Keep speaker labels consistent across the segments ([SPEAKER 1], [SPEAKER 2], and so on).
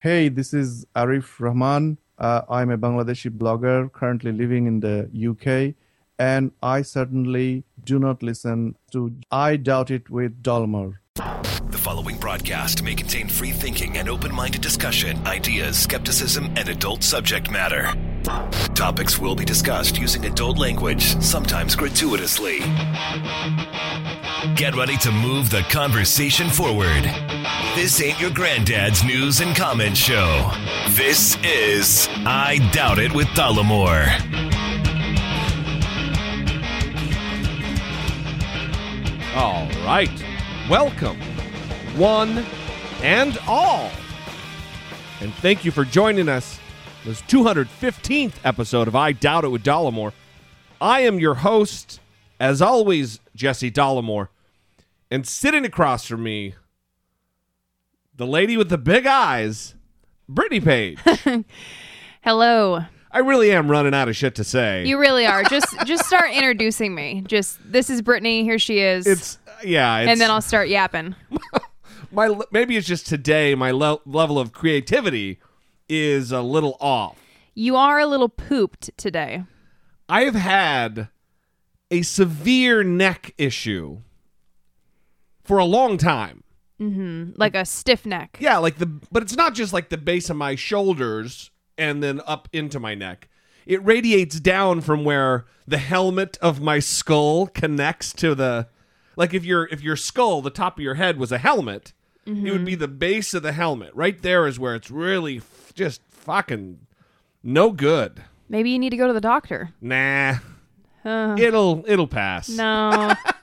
[SPEAKER 1] Hey, this is Arif Rahman. Uh, I'm a Bangladeshi blogger currently living in the UK, and I certainly do not listen to I Doubt It with Dollamore.
[SPEAKER 2] The following broadcast may contain free thinking and open minded discussion, ideas, skepticism, and adult subject matter. Topics will be discussed using adult language, sometimes gratuitously. Get ready to move the conversation forward. This ain't your granddad's news and comment show. This is I Doubt It with Dollamore.
[SPEAKER 3] All right. Welcome, one and all. And thank you for joining us. This 215th episode of I Doubt It with Dollamore. I am your host, as always, Jesse Dollamore. And sitting across from me, the lady with the big eyes, Brittany Page.
[SPEAKER 4] Hello.
[SPEAKER 3] I really am running out of shit to say.
[SPEAKER 4] You really are. Just just start introducing me. Just this is Brittany. Here she is.
[SPEAKER 3] it's yeah, it's,
[SPEAKER 4] and then I'll start yapping.
[SPEAKER 3] my maybe it's just today my le- level of creativity is a little off.
[SPEAKER 4] You are a little pooped today.
[SPEAKER 3] I have had a severe neck issue for a long time. Mm-hmm.
[SPEAKER 4] Like a stiff neck.
[SPEAKER 3] Yeah, like the but it's not just like the base of my shoulders and then up into my neck. It radiates down from where the helmet of my skull connects to the like if your if your skull, the top of your head was a helmet, it would be mm-hmm. the base of the helmet. Right there is where it's really f- just fucking no good.
[SPEAKER 4] Maybe you need to go to the doctor.
[SPEAKER 3] Nah. it'll it'll pass.
[SPEAKER 4] No.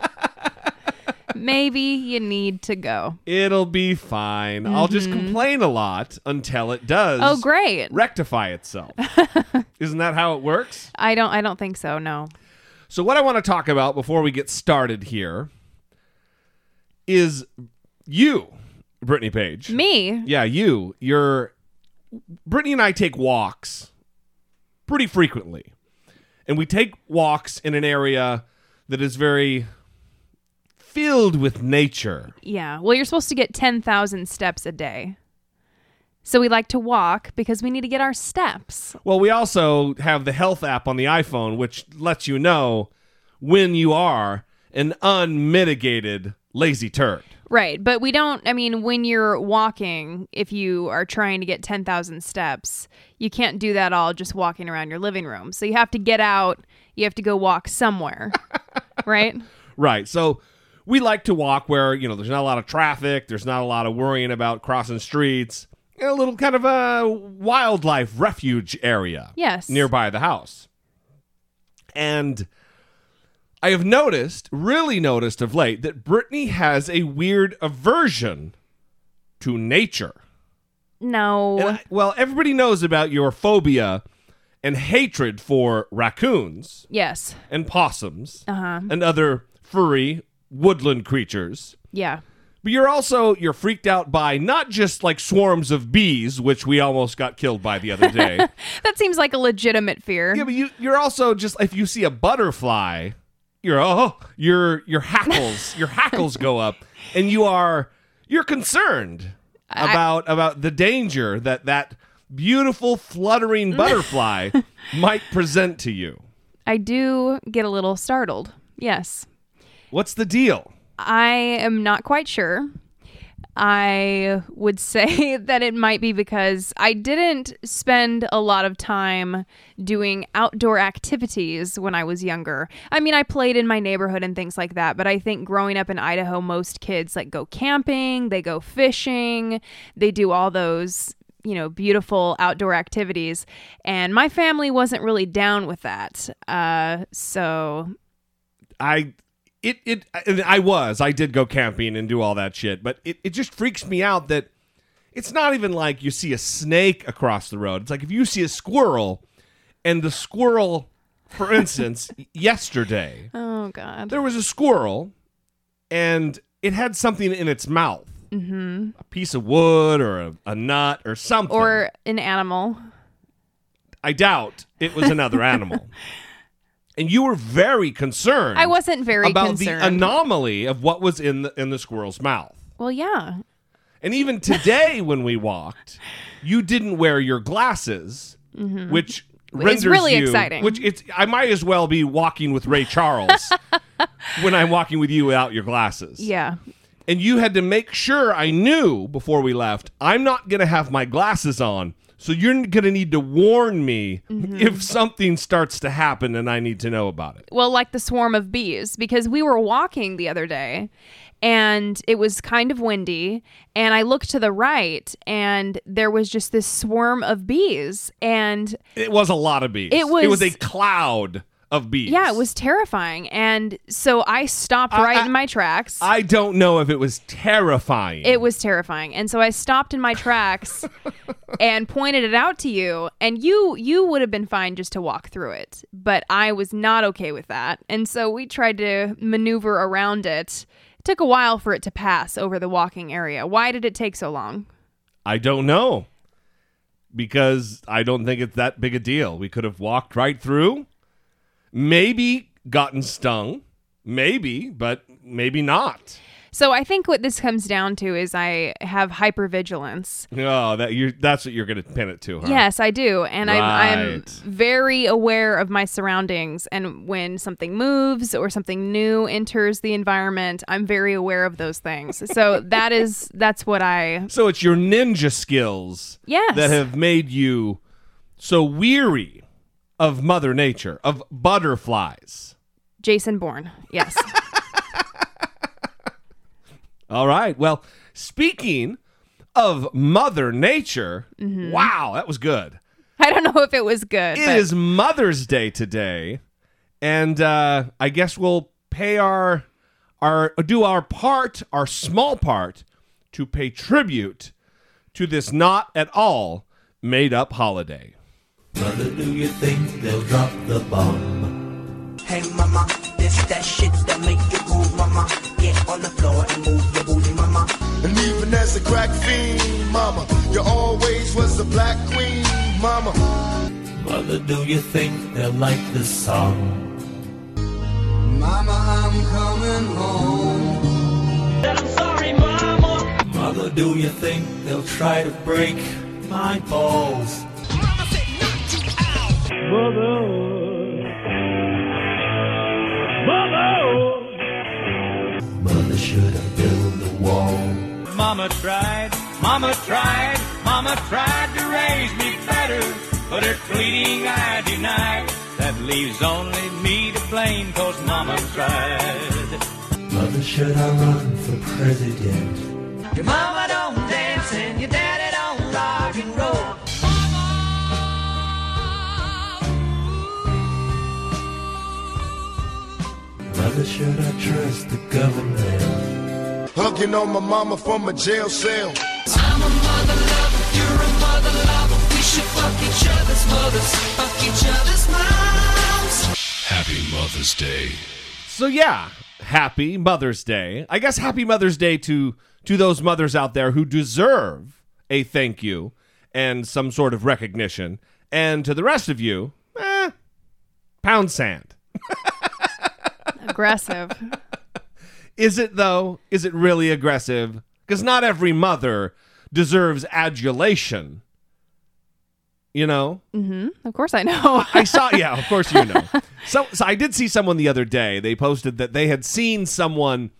[SPEAKER 4] Maybe you need to go.
[SPEAKER 3] It'll be fine. I'll just mm-hmm. complain a lot until it does.
[SPEAKER 4] Oh, great.
[SPEAKER 3] rectify itself. Isn't that how it works?
[SPEAKER 4] I don't I don't think so. No.
[SPEAKER 3] So, what I want to talk about before we get started here is you, Brittany Page.
[SPEAKER 4] Me?
[SPEAKER 3] Yeah, you. You're. Brittany and I take walks pretty frequently. And we take walks in an area that is very filled with nature.
[SPEAKER 4] Yeah. Well, you're supposed to get 10,000 steps a day. So we like to walk because we need to get our steps.
[SPEAKER 3] Well, we also have the health app on the iPhone, which lets you know when you are an unmitigated lazy turd.
[SPEAKER 4] Right. But we don't, I mean, when you're walking, if you are trying to get 10,000 steps, you can't do that all just walking around your living room. So you have to get out, you have to go walk somewhere. right?
[SPEAKER 3] Right. So we like to walk where, you know, there's not a lot of traffic, there's not a lot of worrying about crossing streets, a little kind of a wildlife refuge area
[SPEAKER 4] Yes.
[SPEAKER 3] nearby the house. And I have noticed, really noticed of late, that Brittany has a weird aversion to nature.
[SPEAKER 4] No.
[SPEAKER 3] I- well, everybody knows about your phobia and hatred for raccoons
[SPEAKER 4] yes.
[SPEAKER 3] and possums
[SPEAKER 4] Uh-huh.
[SPEAKER 3] and other furry woodland creatures.
[SPEAKER 4] Yeah.
[SPEAKER 3] But you're also you're freaked out by not just like swarms of bees, which we almost got killed by the other day.
[SPEAKER 4] That seems like a legitimate fear.
[SPEAKER 3] yeah, but you you're also just if you see a butterfly, you're oh your your hackles your hackles go up, and you are you're concerned about about the danger that that beautiful fluttering butterfly might present to you.
[SPEAKER 4] I do get a little startled. Yes.
[SPEAKER 3] What's the deal?
[SPEAKER 4] I am not quite sure. I would say that it might be because I didn't spend a lot of time doing outdoor activities when I was younger. I mean, I played in my neighborhood and things like that, but I think growing up in Idaho, most kids like go camping, they go fishing, they do all those, you know, beautiful outdoor activities. And my family wasn't really down with that. Uh, so
[SPEAKER 3] I it it I was I did go camping and do all that shit, but it, it just freaks me out that it's not even like you see a snake across the road. It's like if you see a squirrel and the squirrel for instance yesterday
[SPEAKER 4] oh god.
[SPEAKER 3] there was a squirrel and it had something in its mouth. Mm-hmm. A piece of wood or a, a nut or something.
[SPEAKER 4] Or an animal.
[SPEAKER 3] I doubt it was another animal. And you were very concerned.
[SPEAKER 4] I wasn't very
[SPEAKER 3] about
[SPEAKER 4] concerned.
[SPEAKER 3] the anomaly of what was in the in the squirrel's mouth.
[SPEAKER 4] well, yeah.
[SPEAKER 3] And even today, when we walked, you didn't wear your glasses, mm-hmm. which
[SPEAKER 4] It's
[SPEAKER 3] renders
[SPEAKER 4] really
[SPEAKER 3] you-
[SPEAKER 4] exciting.
[SPEAKER 3] Which it's I might as well be walking with Ray Charles when I'm walking with you without your glasses.
[SPEAKER 4] Yeah.
[SPEAKER 3] And you had to make sure I knew before we left. I'm not going to have my glasses on. So you're going to need to warn me
[SPEAKER 4] Mm-hmm.
[SPEAKER 3] if something starts to happen and I need to know about it.
[SPEAKER 4] Well, like the swarm of bees, because we were walking the other day and it was kind of windy. And I looked to the right and there was just this swarm of bees. And
[SPEAKER 3] It was a lot of bees.
[SPEAKER 4] It was
[SPEAKER 3] It was
[SPEAKER 4] was-
[SPEAKER 3] a cloud of bees.
[SPEAKER 4] yeah, it was terrifying. And so I stopped right
[SPEAKER 3] I-
[SPEAKER 4] in my tracks.
[SPEAKER 3] I don't know if it was terrifying.
[SPEAKER 4] it was terrifying. And so I stopped in my tracks and pointed it out to you and you you would have been fine just to walk through it. But I was not okay with that. And so we tried to maneuver around it. It took a while for it to pass over the walking area. Why did it take so long?
[SPEAKER 3] I don't know. Because I don't think it's that big a deal. We could have walked right through, maybe gotten stung, maybe, but maybe not.
[SPEAKER 4] So I think what this comes down to is I have hypervigilance.
[SPEAKER 3] Oh, that you that's what you're going to pin it to, huh?
[SPEAKER 4] Yes, I do. And I'm, I'm very aware of my surroundings. And when something moves or something new enters the environment, I'm very aware of those things. So that is, that's what I,
[SPEAKER 3] So it's your ninja skills
[SPEAKER 4] Yes.
[SPEAKER 3] that have made you so weary of mother nature, of butterflies.
[SPEAKER 4] Jason Bourne. Yes.
[SPEAKER 3] All right. Well, speaking of mother nature,
[SPEAKER 4] Mm-hmm.
[SPEAKER 3] wow, that was good.
[SPEAKER 4] I don't know if it was good.
[SPEAKER 3] It
[SPEAKER 4] but
[SPEAKER 3] is Mother's Day today, and uh, I guess we'll pay our our do our part, our small part, to pay tribute to this not at all made up holiday.
[SPEAKER 5] Mother, do you think they'll drop the bomb?
[SPEAKER 6] Hey mama, this that shit that make you move, mama. Get on the floor and move your booty, mama.
[SPEAKER 7] And even as a crack fiend, mama, you always was the black queen, mama.
[SPEAKER 5] Mother, do you think they'll like this song?
[SPEAKER 6] Mama, I'm coming home. That I'm sorry, mama.
[SPEAKER 5] Mother, do you think they'll try to break my balls?
[SPEAKER 6] Mama said not to out.
[SPEAKER 5] Mother, should I build a wall?
[SPEAKER 8] Mama tried, Mama tried, Mama tried to raise me better, but her pleading I denied. That leaves only me to blame, cause Mama tried.
[SPEAKER 5] Mother, should I run for president?
[SPEAKER 6] Your mama don't dance and your daddy don't rock and roll.
[SPEAKER 5] Mother, should I trust the government?
[SPEAKER 7] Hugging on my mama from a jail cell.
[SPEAKER 6] I'm a mother lover, you're a mother lover. We should fuck each other's mothers, fuck each other's moms.
[SPEAKER 2] Happy Mother's Day.
[SPEAKER 3] So yeah, happy Mother's Day. I guess happy Mother's Day to to those mothers out there who deserve a thank you and some sort of recognition, and to the rest of you, eh, pound sand.
[SPEAKER 4] aggressive.
[SPEAKER 3] Is it though? Is it really aggressive? Because not every mother deserves adulation. You know, Mm-hmm.
[SPEAKER 4] of course I know.
[SPEAKER 3] I saw. Yeah, of course you know. So, so I did see someone the other day. They posted that they had seen someone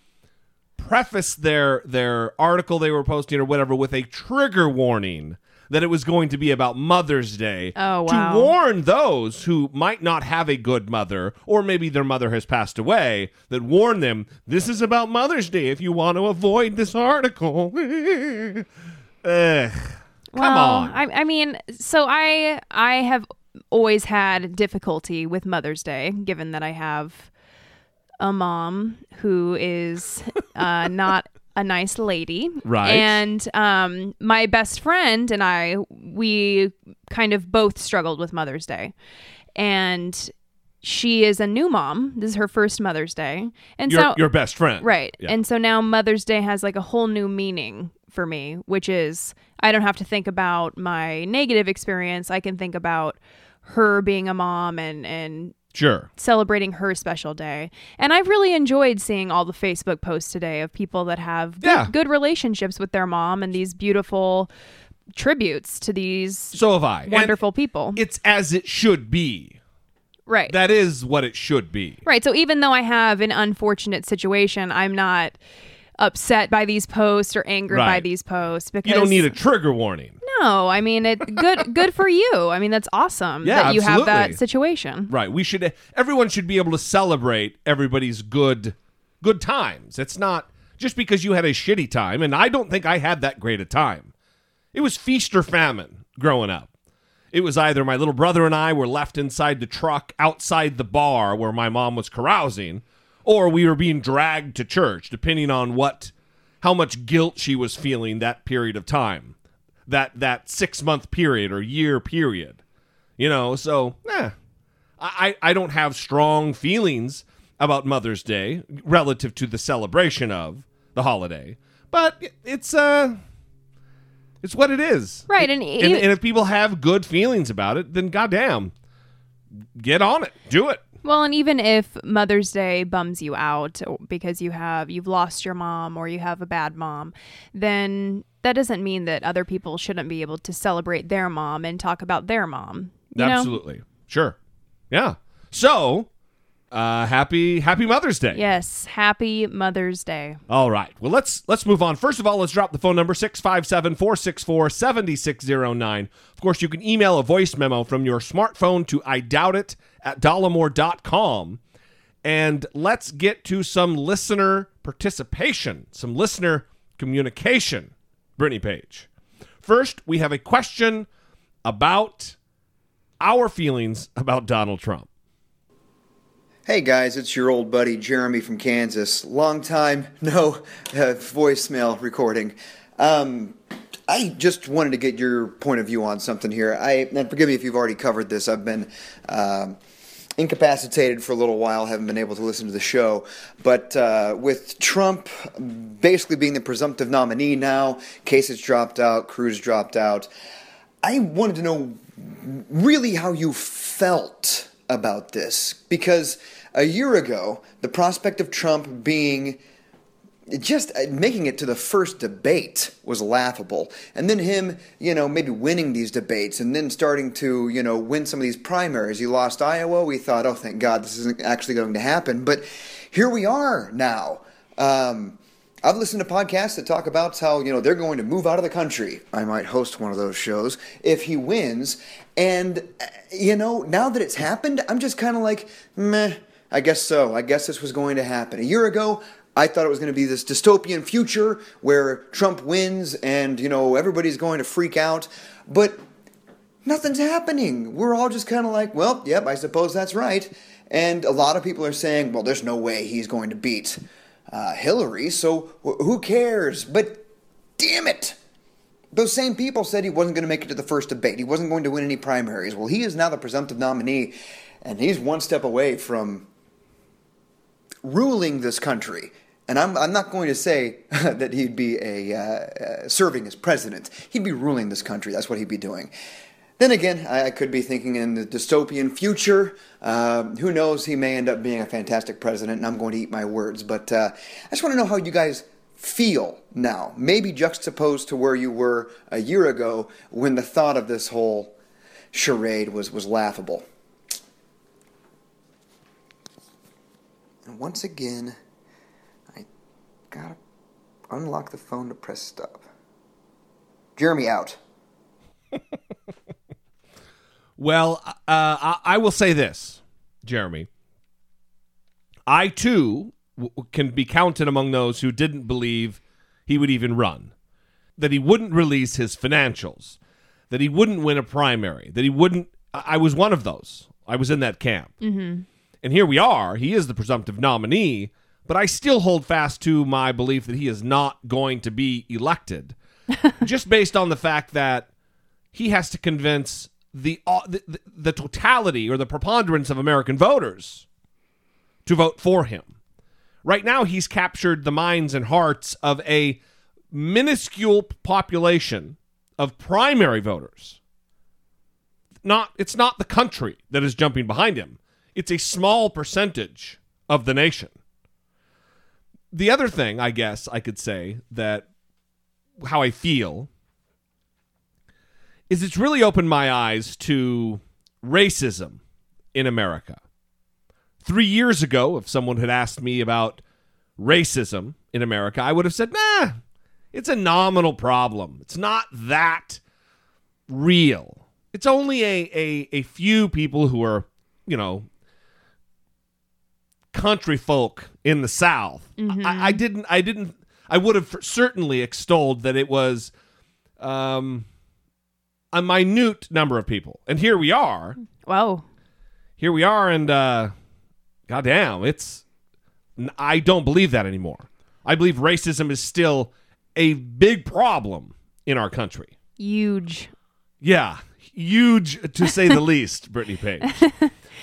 [SPEAKER 3] preface their their article they were posting or whatever with a trigger warning that it was going to be about Mother's Day
[SPEAKER 4] Oh, wow.
[SPEAKER 3] to warn those who might not have a good mother or maybe their mother has passed away that warn them this is about Mother's Day if you want to avoid this article. Ugh. Come
[SPEAKER 4] well,
[SPEAKER 3] on.
[SPEAKER 4] I, I mean, so I I have always had difficulty with Mother's Day, given that I have a mom who is uh, not a nice lady,
[SPEAKER 3] Right.
[SPEAKER 4] And um, my best friend and I, we kind of both struggled with Mother's Day, and she is a new mom. This is her first Mother's Day, and
[SPEAKER 3] your,
[SPEAKER 4] so
[SPEAKER 3] your best friend.
[SPEAKER 4] Right.
[SPEAKER 3] Yeah.
[SPEAKER 4] And so now Mother's Day has like a whole new meaning for me, which is I don't have to think about my negative experience. I can think about her being a mom and and
[SPEAKER 3] Sure.
[SPEAKER 4] celebrating her special day. And I've really enjoyed seeing all the Facebook posts today of people that have good,
[SPEAKER 3] Yeah.
[SPEAKER 4] good relationships with their mom and these beautiful tributes to these
[SPEAKER 3] So have I. And
[SPEAKER 4] wonderful people.
[SPEAKER 3] It's as it should be.
[SPEAKER 4] right.
[SPEAKER 3] That is what it should be.
[SPEAKER 4] Right. So even though I have an unfortunate situation, I'm not upset by these posts or angered by these posts because
[SPEAKER 3] You don't need a trigger warning.
[SPEAKER 4] no. I mean, it good good for you. I mean, that's awesome
[SPEAKER 3] Yeah,
[SPEAKER 4] that you have that situation.
[SPEAKER 3] Right. We should everyone should be able to celebrate everybody's good good times. It's not just because you had a shitty time and I don't think I had that great a time. It was feast or famine growing up. It was either my little brother and I were left inside the truck outside the bar where my mom was carousing or we were being dragged to church depending on what how much guilt she was feeling that period of time. That that 6 month period or year period. You know, so eh, I, I don't have strong feelings about Mother's Day relative to the celebration of the holiday, but it's uh, it's what it is,
[SPEAKER 4] Right, and
[SPEAKER 3] And, and if people have good feelings about it, then goddamn, get on it, do it.
[SPEAKER 4] Well, and even if Mother's Day bums you out because you have you've lost your mom or you have a bad mom, then that doesn't mean that other people shouldn't be able to celebrate their mom and talk about their mom. You know?
[SPEAKER 3] Absolutely, sure, yeah. So, uh, happy Happy Mother's Day.
[SPEAKER 4] Yes. Happy Mother's Day.
[SPEAKER 3] All right. Well, let's let's move on. First of all, let's drop the phone number 657-464-7609. Of course, you can email a voice memo from your smartphone to I doubt it at dollamore.com. And let's get to some listener participation, some listener communication. Brittany Page. First, we have a question about our feelings about Donald Trump.
[SPEAKER 9] Hey guys, it's your old buddy Jeremy from Kansas. Long time no uh, voicemail recording. Um, I just wanted to get your point of view on something here. I and forgive me if you've already covered this. I've been um, incapacitated for a little while, haven't been able to listen to the show. But uh, with Trump basically being the presumptive nominee now, Kasich dropped out, Cruz dropped out. I wanted to know really how you felt about this because a year ago, the prospect of Trump being just uh, making it to the first debate was laughable. And then him, you know, maybe winning these debates and then starting to, you know, win some of these primaries. He lost Iowa. We thought, oh, thank God this isn't actually going to happen. But here we are now. Um, I've listened to podcasts that talk about how, you know, they're going to move out of the country. I might host one of those shows if he wins. And, uh, you know, now that it's happened, I'm just kind of like, meh, I guess so. I guess this was going to happen. A year ago, I thought it was going to be this dystopian future where Trump wins and, you know, everybody's going to freak out. But nothing's happening. We're all just kind of like, well, yep, I suppose that's right. And a lot of people are saying, well, there's no way he's going to beat uh, Hillary, so wh- who cares? But damn it! Those same people said he wasn't going to make it to the first debate. He wasn't going to win any primaries. Well, he is now the presumptive nominee, and he's one step away from ruling this country. And I'm, I'm not going to say that he'd be a uh, uh, serving as president. He'd be ruling this country. That's what he'd be doing. Then again, I, I could be thinking in the dystopian future. Uh, who knows? He may end up being a fantastic president, and I'm going to eat my words. But uh, I just want to know how you guys feel now. Maybe juxtaposed to where you were a year ago when the thought of this whole charade was, was laughable. And once again, I gotta unlock the phone to press stop. Jeremy out.
[SPEAKER 3] Well, uh, I, I will say this, Jeremy. I too w- can be counted among those who didn't believe he would even run, that he wouldn't release his financials, that he wouldn't win a primary, that he wouldn't. I I was one of those. I was in that camp. Mm-hmm. And here we are. He is the presumptive nominee, but I still hold fast to my belief that he is not going to be elected, just based on the fact that he has to convince the, uh, the the- the totality or the preponderance of American voters to vote for him. Right now, he's captured the minds and hearts of a minuscule population of primary voters. Not it's not the country that is jumping behind him. It's a small percentage of the nation. The other thing, I guess I could say that how I feel is it's really opened my eyes to racism in America. Three years ago, if someone had asked me about racism in America, I would have said, nah, it's a nominal problem. It's not that real. It's only a, a, a few people who are, you know, country folk in the South. I, I didn't, I didn't, I would have certainly extolled that it was um, a minute number of people. And here we are.
[SPEAKER 4] Whoa.
[SPEAKER 3] Here we are, and uh, goddamn, it's. I don't believe that anymore. I believe racism is still a big problem in our country.
[SPEAKER 4] Huge.
[SPEAKER 3] Yeah, huge to say the least, Brittany Page.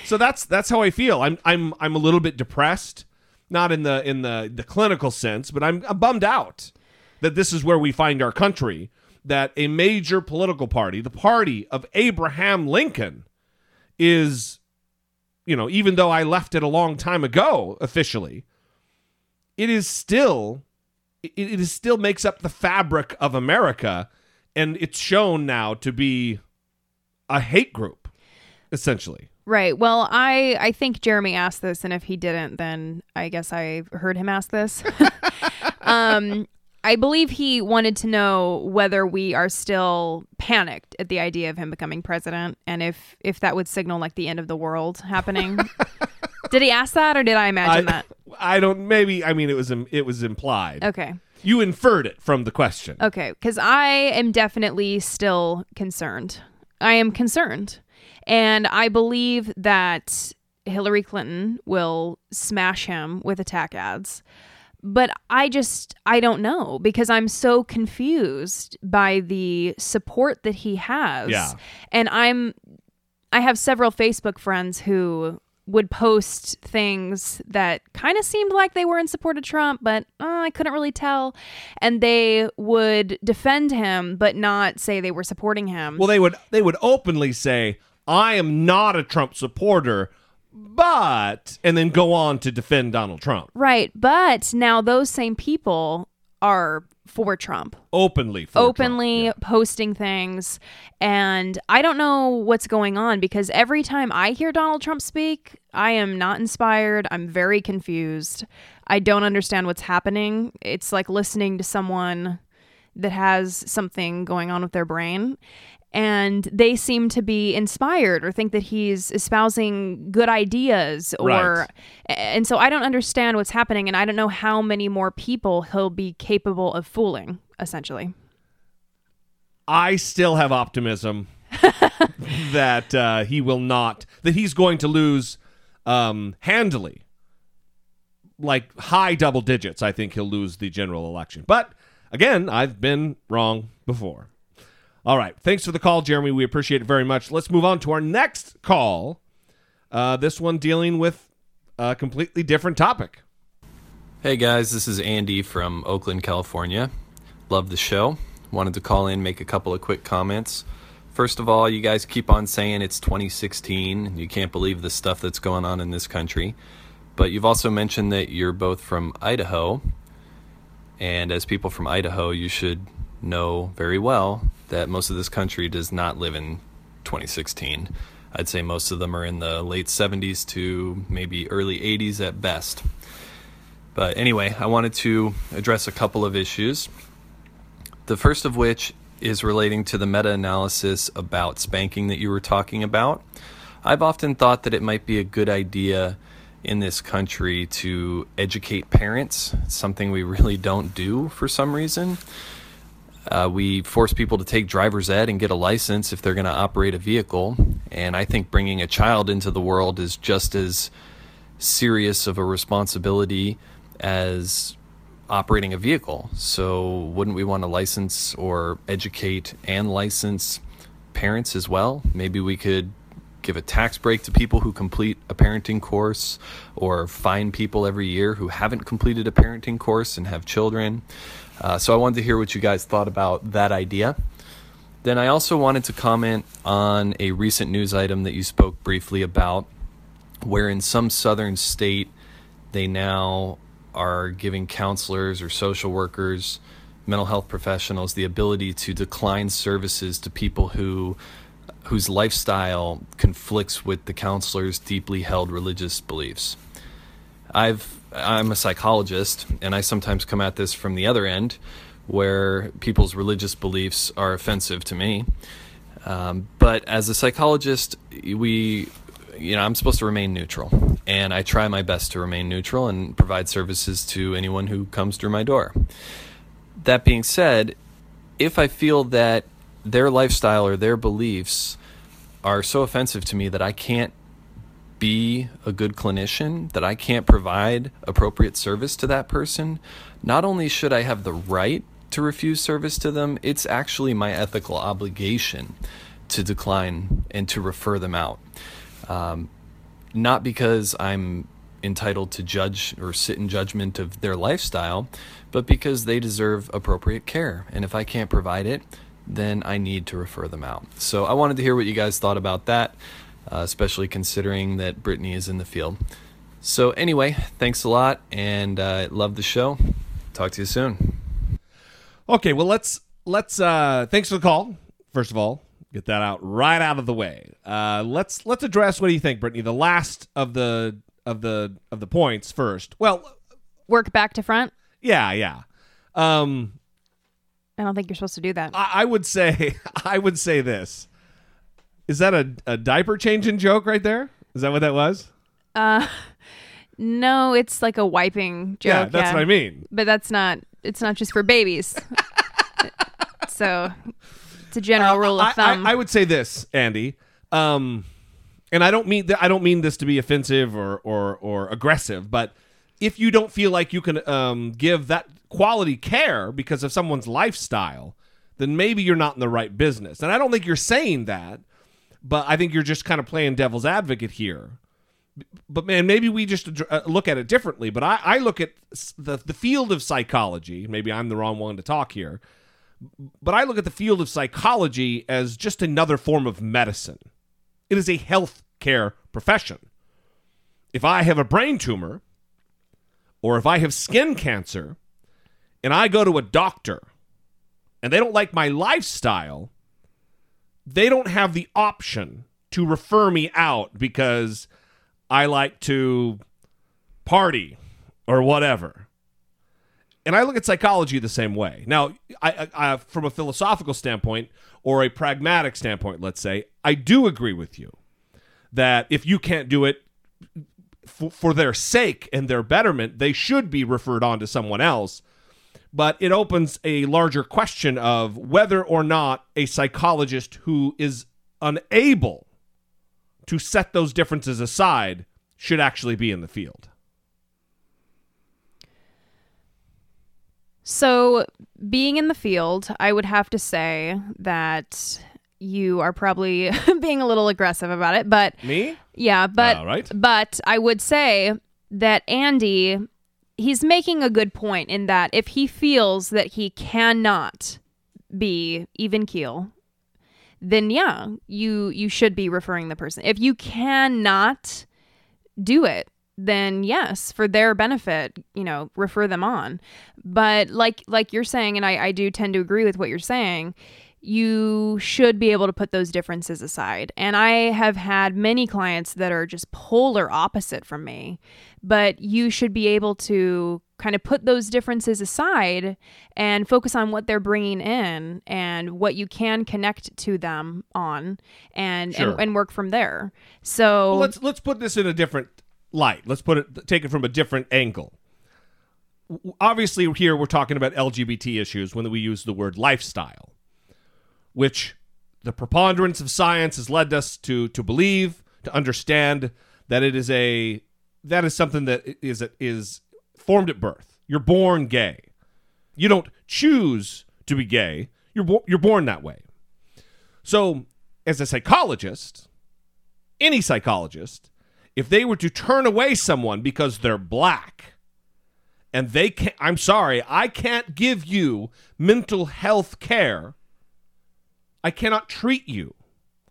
[SPEAKER 3] So that's that's how I feel. I'm I'm I'm a little bit depressed, not in the in the the clinical sense, but I'm, I'm bummed out that this is where we find our country. That a major political party, the party of Abraham Lincoln, is, you know, even though I left it a long time ago officially, it is still it, it is still makes up the fabric of America, and it's shown now to be a hate group, essentially.
[SPEAKER 4] Right. Well, I I think Jeremy asked this, and if he didn't, then I guess I heard him ask this. um, I believe he wanted to know whether we are still panicked at the idea of him becoming president, and if if that would signal like the end of the world happening. did he ask that, or did I imagine
[SPEAKER 3] I,
[SPEAKER 4] that?
[SPEAKER 3] I don't. Maybe I mean it was it was implied.
[SPEAKER 4] Okay.
[SPEAKER 3] You inferred it from the question.
[SPEAKER 4] Okay, because I am definitely still concerned. I am concerned. And I believe that Hillary Clinton will smash him with attack ads. But I just, I don't know because I'm so confused by the support that he has.
[SPEAKER 3] Yeah.
[SPEAKER 4] And I'm, I have several Facebook friends who would post things that kind of seemed like they were in support of Trump, but uh, I couldn't really tell. And they would defend him, but not say they were supporting him.
[SPEAKER 3] Well, they would they would openly say, "I am not a Trump supporter," but and then go on to defend Donald Trump
[SPEAKER 4] right. But now those same people are for Trump.
[SPEAKER 3] openly. For Trump.
[SPEAKER 4] openly
[SPEAKER 3] Yeah.
[SPEAKER 4] posting things and i don't know what's going on because every time i hear donald trump speak i am not inspired i'm very confused i don't understand what's happening it's like listening to someone that has something going on with their brain and they seem to be inspired or think that he's espousing good ideas or
[SPEAKER 3] Right.
[SPEAKER 4] and so i don't understand what's happening and i don't know how many more people he'll be capable of fooling essentially
[SPEAKER 3] I still have optimism that uh, he will not. That he's going to lose um, handily, like high double digits. I think he'll lose the general election. But again, I've been wrong before. All right. Thanks for the call, Jeremy. We appreciate it very much. Let's move on to our next call. Uh, this one dealing with a completely different topic.
[SPEAKER 10] Hey guys, this is Andy from Oakland, California. Love the show. Wanted to call in, make a couple of quick comments. First of all, you guys keep on saying it's 2016 and you can't believe the stuff that's going on in this country. But you've also mentioned that you're both from Idaho. And as people from Idaho, you should know very well that most of this country does not live in 2016. I'd say most of them are in the late 70s to maybe early 80s at best. But anyway, I wanted to address a couple of issues. The first of which is relating to the meta analysis about spanking that you were talking about. I've often thought that it might be a good idea in this country to educate parents, It's something we really don't do for some reason. Uh, we force people to take driver's ed and get a license if they're going to operate a vehicle. And I think bringing a child into the world is just as serious of a responsibility as operating a vehicle. So, wouldn't we want to license or educate and license parents as well? Maybe we could give a tax break to people who complete a parenting course or fine people every year who haven't completed a parenting course and have children. Uh, so, I wanted to hear what you guys thought about that idea. Then, I also wanted to comment on a recent news item that you spoke briefly about, where in some southern state they now are giving counselors or social workers mental health professionals the ability to decline services to people who whose lifestyle conflicts with the counselor's deeply held religious beliefs. I've I'm a psychologist and I sometimes come at this from the other end where people's religious beliefs are offensive to me. Um, but as a psychologist, we you know, I'm supposed to remain neutral, and I try my best to remain neutral and provide services to anyone who comes through my door. That being said, if I feel that their lifestyle or their beliefs are so offensive to me that I can't be a good clinician, that I can't provide appropriate service to that person, not only should I have the right to refuse service to them, it's actually my ethical obligation to decline and to refer them out. Um, not because I'm entitled to judge or sit in judgment of their lifestyle, but because they deserve appropriate care. And if I can't provide it, then I need to refer them out. So I wanted to hear what you guys thought about that, uh, especially considering that Brittany is in the field. So, anyway, thanks a lot and uh, love the show. Talk to you soon.
[SPEAKER 3] Okay, well let's let's uh thanks for the call. First of all, get that out right out of the way. Uh let's let's address what do you think, Brittany? The last of the of the of the points first. Well,
[SPEAKER 4] Work back to front.
[SPEAKER 3] yeah, yeah. Um
[SPEAKER 4] I don't think you're supposed to do that.
[SPEAKER 3] I, I would say I would say this. Is that a, a diaper changing joke right there? Is that what that was?
[SPEAKER 4] Uh, no, it's like a wiping joke.
[SPEAKER 3] yeah, that's what I mean.
[SPEAKER 4] But that's not. It's not just for babies. so it's a general rule of
[SPEAKER 3] I,
[SPEAKER 4] thumb.
[SPEAKER 3] I, I would say this, Andy. Um, and I don't mean th- I don't mean this to be offensive or or or aggressive, but if you don't feel like you can um, give that quality care because of someone's lifestyle, then maybe you're not in the right business. And I don't think you're saying that, but I think you're just kind of playing devil's advocate here. But man, maybe we just uh, look at it differently. But I, I look at the the field of psychology. Maybe I'm the wrong one to talk here but I look at the field of psychology as just another form of medicine. It is a health care profession. If I have a brain tumor, or if I have skin cancer, and I go to a doctor and they don't like my lifestyle, they don't have the option to refer me out because I like to party or whatever. And I look at psychology the same way. Now, I, I, I, from a philosophical standpoint or a pragmatic standpoint, let's say, I do agree with you that if you can't do it for, for their sake and their betterment, they should be referred on to someone else. But it opens a larger question of whether or not a psychologist who is unable to set those differences aside should actually be in the field.
[SPEAKER 4] So, being in the field, I would have to say that you are probably being a little aggressive about it, but
[SPEAKER 3] Me?
[SPEAKER 4] yeah, but
[SPEAKER 3] All right.
[SPEAKER 4] but I would say that Andy he's making a good point in that if he feels that he cannot be even keel, then yeah, you you should be referring the person. If you cannot do it, then yes, for their benefit, you know, refer them on. But like like you're saying, and I, I do tend to agree with what you're saying, you should be able to put those differences aside. And I have had many clients that are just polar opposite from me, but you should be able to kind of put those differences aside and focus on what they're bringing in and what you can connect to them on and
[SPEAKER 3] Sure.
[SPEAKER 4] and, and work from there. So
[SPEAKER 3] Well, let's let's put this in a different light. Let's put it take it from a different angle. Obviously, here we're talking about LGBT issues when we use the word lifestyle, which the preponderance of science has led us to to believe, to understand that it is a that is something that is is formed at birth. You're born gay. You don't choose to be gay. You're bo- you're born that way. So, as a psychologist, any psychologist, if they were to turn away someone because they're black and they can't, I'm sorry, I can't give you mental health care. I cannot treat you.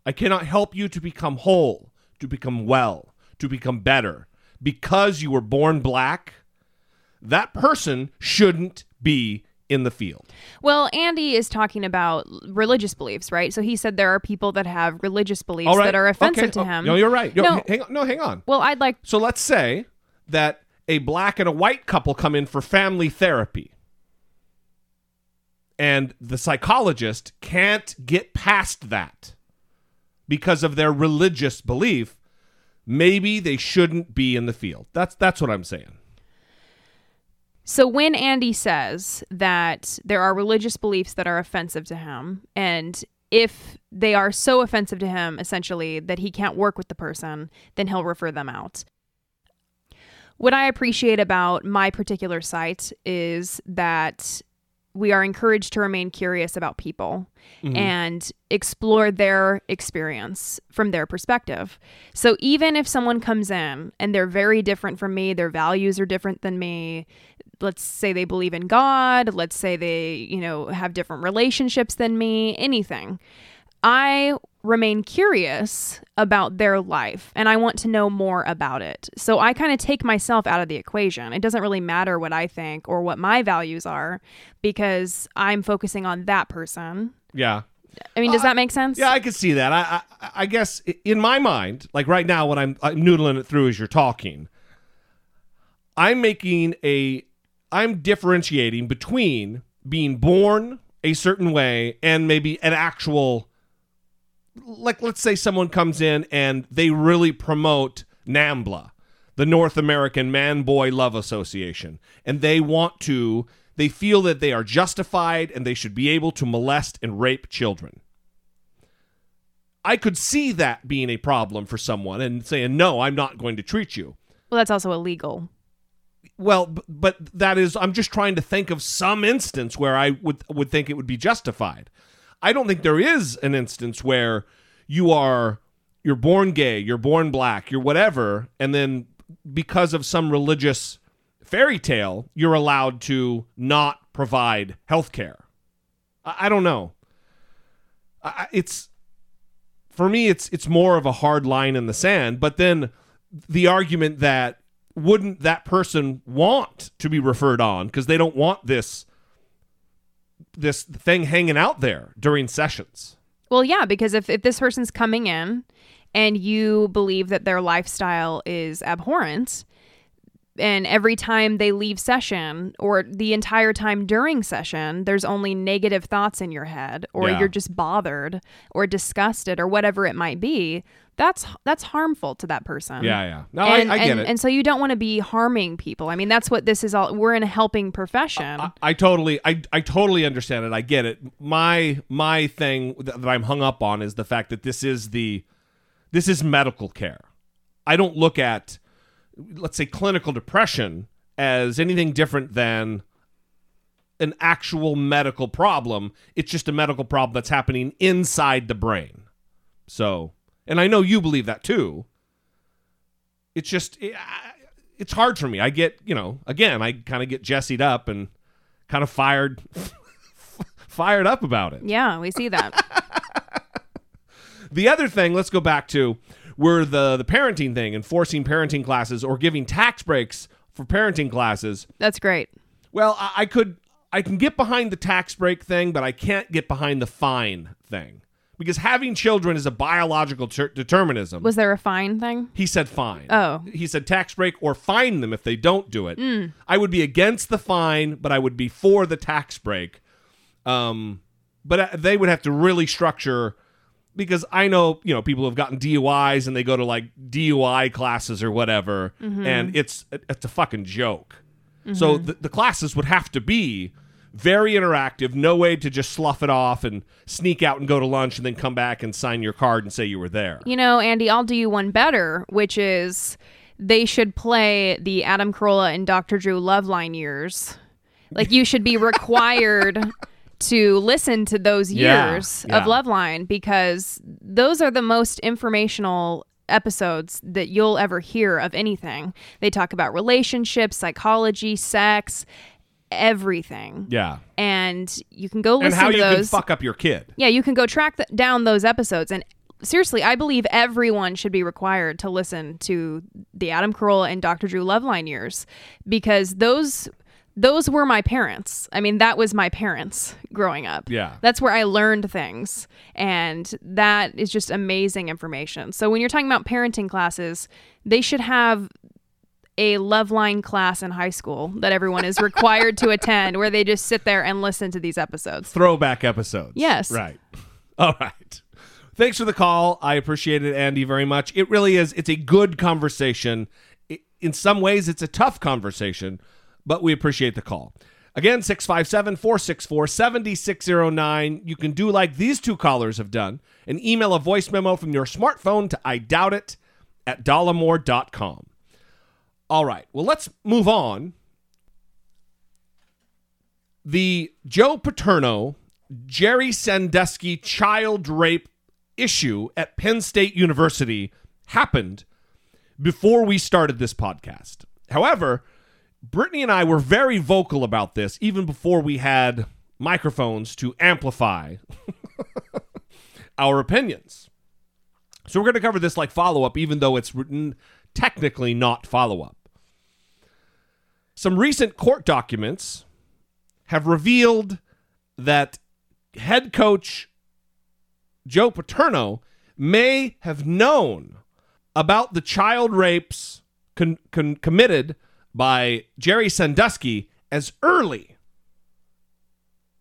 [SPEAKER 3] I cannot help you to become whole, to become well, to become better because you were born black. That person shouldn't be in the field.
[SPEAKER 4] Well, Andy is talking about religious beliefs, right? So he said there are people that have religious beliefs
[SPEAKER 3] right.
[SPEAKER 4] that are offensive
[SPEAKER 3] Okay.
[SPEAKER 4] to
[SPEAKER 3] Oh,
[SPEAKER 4] him.
[SPEAKER 3] No, you're right. No,
[SPEAKER 4] No.
[SPEAKER 3] hang on. No, hang on.
[SPEAKER 4] Well, I'd like
[SPEAKER 3] So let's say that a black and a white couple come in for family therapy. And the psychologist can't get past that because of their religious belief. Maybe they shouldn't be in the field. That's that's what I'm saying.
[SPEAKER 4] So when Andy says that there are religious beliefs that are offensive to him, and if they are so offensive to him, essentially, that he can't work with the person, then he'll refer them out. What I appreciate about my particular site is that we are encouraged to remain curious about people mm-hmm. and explore their experience from their perspective. So even if someone comes in and they're very different from me, their values are different than me, let's say they believe in God, let's say they, you know, have different relationships than me, anything. I remain curious about their life and I want to know more about it. So I kind of take myself out of the equation. It doesn't really matter what I think or what my values are because I'm focusing on that person.
[SPEAKER 3] Yeah.
[SPEAKER 4] I mean, does uh, that make sense?
[SPEAKER 3] Yeah, I could see that. I, I I guess in my mind, like right now when I'm, I'm noodling it through as you're talking, I'm making a I'm differentiating between being born a certain way and maybe an actual like let's say someone comes in and they really promote NAMBLA, the North American Man Boy Love Association, and they want to they feel that they are justified and they should be able to molest and rape children. I could see that being a problem for someone and saying, "No, I'm not going to treat you."
[SPEAKER 4] Well, that's also illegal.
[SPEAKER 3] Well, but that is I'm just trying to think of some instance where I would would think it would be justified. I don't think there is an instance where you are you're born gay, you're born black, you're whatever, and then because of some religious fairy tale, you're allowed to not provide health care. I, I don't know. I, it's for me it's it's more of a hard line in the sand, but then the argument that wouldn't that person want to be referred on because they don't want this this thing hanging out there during sessions.
[SPEAKER 4] Well, yeah, because if, if this person's coming in and you believe that their lifestyle is abhorrent, and every time they leave session or the entire time during session, there's only negative thoughts in your head, or
[SPEAKER 3] Yeah.
[SPEAKER 4] you're just bothered or disgusted or whatever it might be, that's that's harmful to that person.
[SPEAKER 3] Yeah, yeah. No,
[SPEAKER 4] and,
[SPEAKER 3] I, I get
[SPEAKER 4] and,
[SPEAKER 3] it.
[SPEAKER 4] And so you don't want to be harming people. I mean, that's what this is all. We're in a helping profession.
[SPEAKER 3] I, I totally I, I totally understand it. I get it. My my thing that, that I'm hung up on is the fact that this is the this is medical care. I don't look at let's say clinical depression as anything different than an actual medical problem. It's just a medical problem that's happening inside the brain. So, and I know you believe that too. It's just it, it's hard for me. I get, you know, again, I kind of get jessied up and kind of fired fired up about it.
[SPEAKER 4] yeah, we see that.
[SPEAKER 3] The other thing, let's go back to were the the parenting thing and forcing parenting classes or giving tax breaks for parenting classes.
[SPEAKER 4] that's great.
[SPEAKER 3] Well, I, I could I can get behind the tax break thing, but I can't get behind the fine thing because having children is a biological ter- determinism.
[SPEAKER 4] Was there a fine thing?
[SPEAKER 3] he said fine.
[SPEAKER 4] Oh.
[SPEAKER 3] he said tax break or fine them if they don't do it. I would be against the fine, but I would be for the tax break. Um, but uh, they would have to really structure because I know you know people have gotten DUIs and they go to like DUI classes or whatever, mm-hmm. and it's it's a fucking joke. So mm-hmm. the, the classes would have to be very interactive, no way to just slough it off and sneak out and go to lunch and then come back and sign your card and say you were there.
[SPEAKER 4] You know, Andy, I'll do you one better, which is they should play the Adam Carolla and Dr. Drew Loveline years. Like you should be required to listen to those years
[SPEAKER 3] yeah.
[SPEAKER 4] of Loveline because those are the most informational episodes that you'll ever hear of anything. They talk about relationships, psychology, sex, everything.
[SPEAKER 3] Yeah.
[SPEAKER 4] And you can go
[SPEAKER 3] and
[SPEAKER 4] listen
[SPEAKER 3] how
[SPEAKER 4] to
[SPEAKER 3] you
[SPEAKER 4] those.
[SPEAKER 3] can fuck up your kid.
[SPEAKER 4] Yeah, you can go track th- down those episodes. And seriously, I believe everyone should be required to listen to the Adam Carolla and Dr. Drew Loveline years because those those were my parents. I mean, that was my parents growing up.
[SPEAKER 3] Yeah.
[SPEAKER 4] That's where I learned things. And that is just amazing information. So when you're talking about parenting classes, they should have a Loveline class in high school that everyone is required to attend where they just sit there and listen to these episodes.
[SPEAKER 3] Throwback episodes.
[SPEAKER 4] Yes.
[SPEAKER 3] Right. All right. Thanks for the call. I appreciate it, Andy, very much. It really is. It's a good conversation. In some ways, it's a tough conversation, but we appreciate the call. Again, 657 464 7609. You can do like these two callers have done and email a voice memo from your smartphone to I doubt it at dollamore.com. All right. Well, let's move on. The Joe Paterno, Jerry Sandusky child rape issue at Penn State University happened before we started this podcast. However, Brittany and I were very vocal about this even before we had microphones to amplify our opinions. So we're going to cover this like follow up, even though it's written technically not follow up. Some recent court documents have revealed that head coach Joe Paterno may have known about the child rapes con- con- committed by Jerry Sandusky as early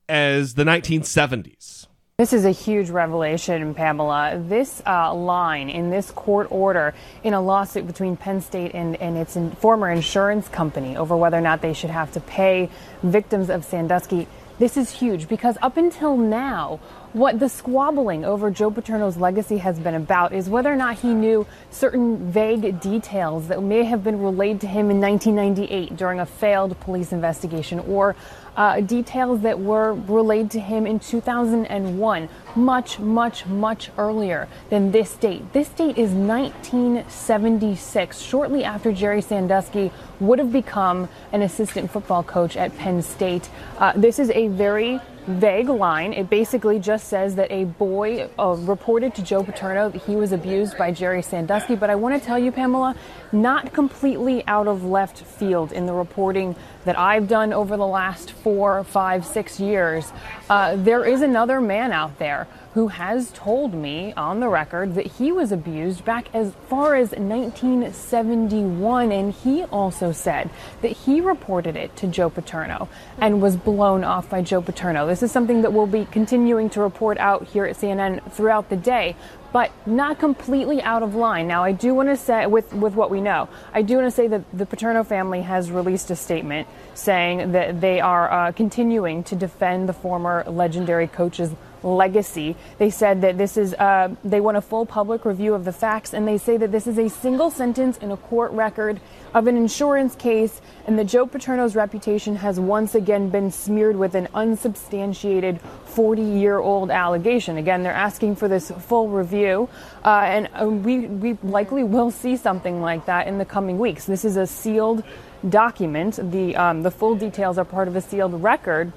[SPEAKER 3] as the 1970s.
[SPEAKER 11] This is a huge revelation, Pamela. This uh, line in this court order in a lawsuit between Penn State and, and its in, former insurance company over whether or not they should have to pay victims of Sandusky. This is huge because up until now, what the squabbling over Joe Paterno's legacy has been about is whether or not he knew certain vague details that may have been relayed to him in 1998 during a failed police investigation or uh, details that were relayed to him in 2001, much, much, much earlier than this date. This date is 1976, shortly after Jerry Sandusky would have become an assistant football coach at Penn State. Uh, this is a very vague line. It basically just says that a boy uh, reported to Joe Paterno that he was abused by Jerry Sandusky. But I want to tell you, Pamela, not completely out of left field in the reporting that I've done over the last four, five, six years. Uh, there is another man out there who has told me on the record that he was abused back as far as 1971. And he also said that he reported it to Joe Paterno and was blown off by Joe Paterno. This is something that we'll be continuing to report out here at CNN throughout the day. But not completely out of line. Now, I do want to say, with, with what we know, I do want to say that the Paterno family has released a statement saying that they are uh, continuing to defend the former legendary coach's legacy. They said that this is, uh, they want a full public review of the facts, and they say that this is a single sentence in a court record of an insurance case, and that Joe Paterno's reputation has once again been smeared with an unsubstantiated 40 year old allegation. Again, they're asking for this full review, uh, and uh, we, we likely will see something like that in the coming weeks. This is a sealed document. The, um, the full details are part of a sealed record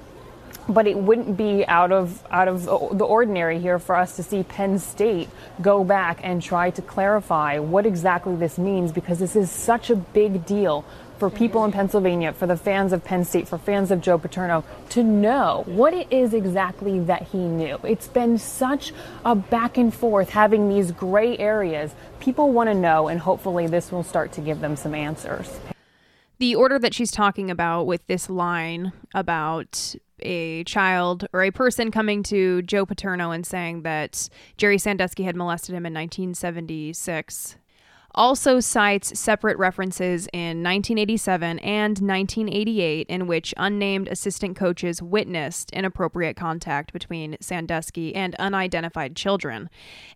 [SPEAKER 11] but it wouldn't be out of out of uh, the ordinary here for us to see Penn State go back and try to clarify what exactly this means because this is such a big deal for people in Pennsylvania, for the fans of Penn State, for fans of Joe Paterno to know what it is exactly that he knew. It's been such a back and forth having these gray areas. People want to know and hopefully this will start to give them some answers.
[SPEAKER 4] The order that she's talking about with this line about a child or a person coming to Joe Paterno and saying that Jerry Sandusky had molested him in 1976 also cites separate references in 1987 and 1988 in which unnamed assistant coaches witnessed inappropriate contact between Sandusky and unidentified children,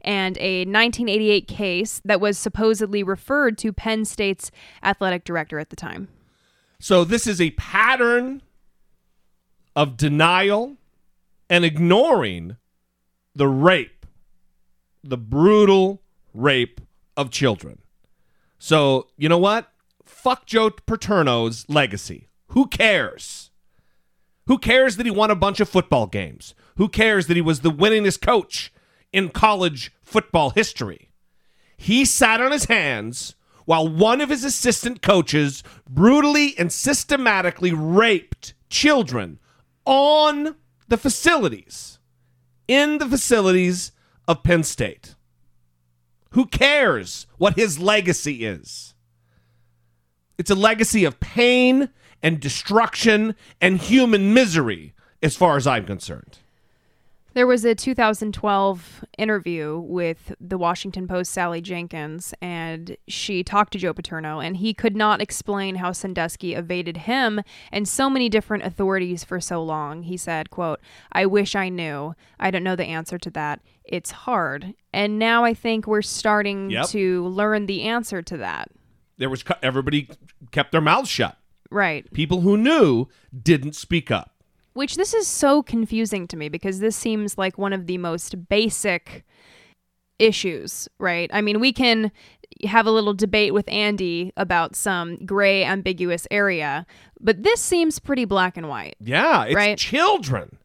[SPEAKER 4] and a 1988 case that was supposedly referred to Penn State's athletic director at the time.
[SPEAKER 3] So this is a pattern of denial and ignoring the rape, the brutal rape of children. So, you know what? Fuck Joe Paterno's legacy. Who cares? Who cares that he won a bunch of football games? Who cares that he was the winningest coach in college football history? He sat on his hands while one of his assistant coaches brutally and systematically raped children on the facilities, in the facilities of Penn State. Who cares what his legacy is? It's a legacy of pain and destruction and human misery, as far as I'm concerned.
[SPEAKER 4] There was a 2012 interview with the Washington Post Sally Jenkins, and she talked to Joe Paterno, and he could not explain how Sandusky evaded him and so many different authorities for so long. He said, quote, I wish I knew. I don't know the answer to that. It's hard. And now I think we're starting
[SPEAKER 3] Yep.
[SPEAKER 4] to learn the answer to that.
[SPEAKER 3] There was everybody kept their mouths shut.
[SPEAKER 4] Right.
[SPEAKER 3] People who knew didn't speak up.
[SPEAKER 4] Which this is so confusing to me because this seems like one of the most basic issues, right? I mean, we can have a little debate with Andy about some gray, ambiguous area, but this seems pretty black and white.
[SPEAKER 3] Yeah, it's
[SPEAKER 4] Right.
[SPEAKER 3] children,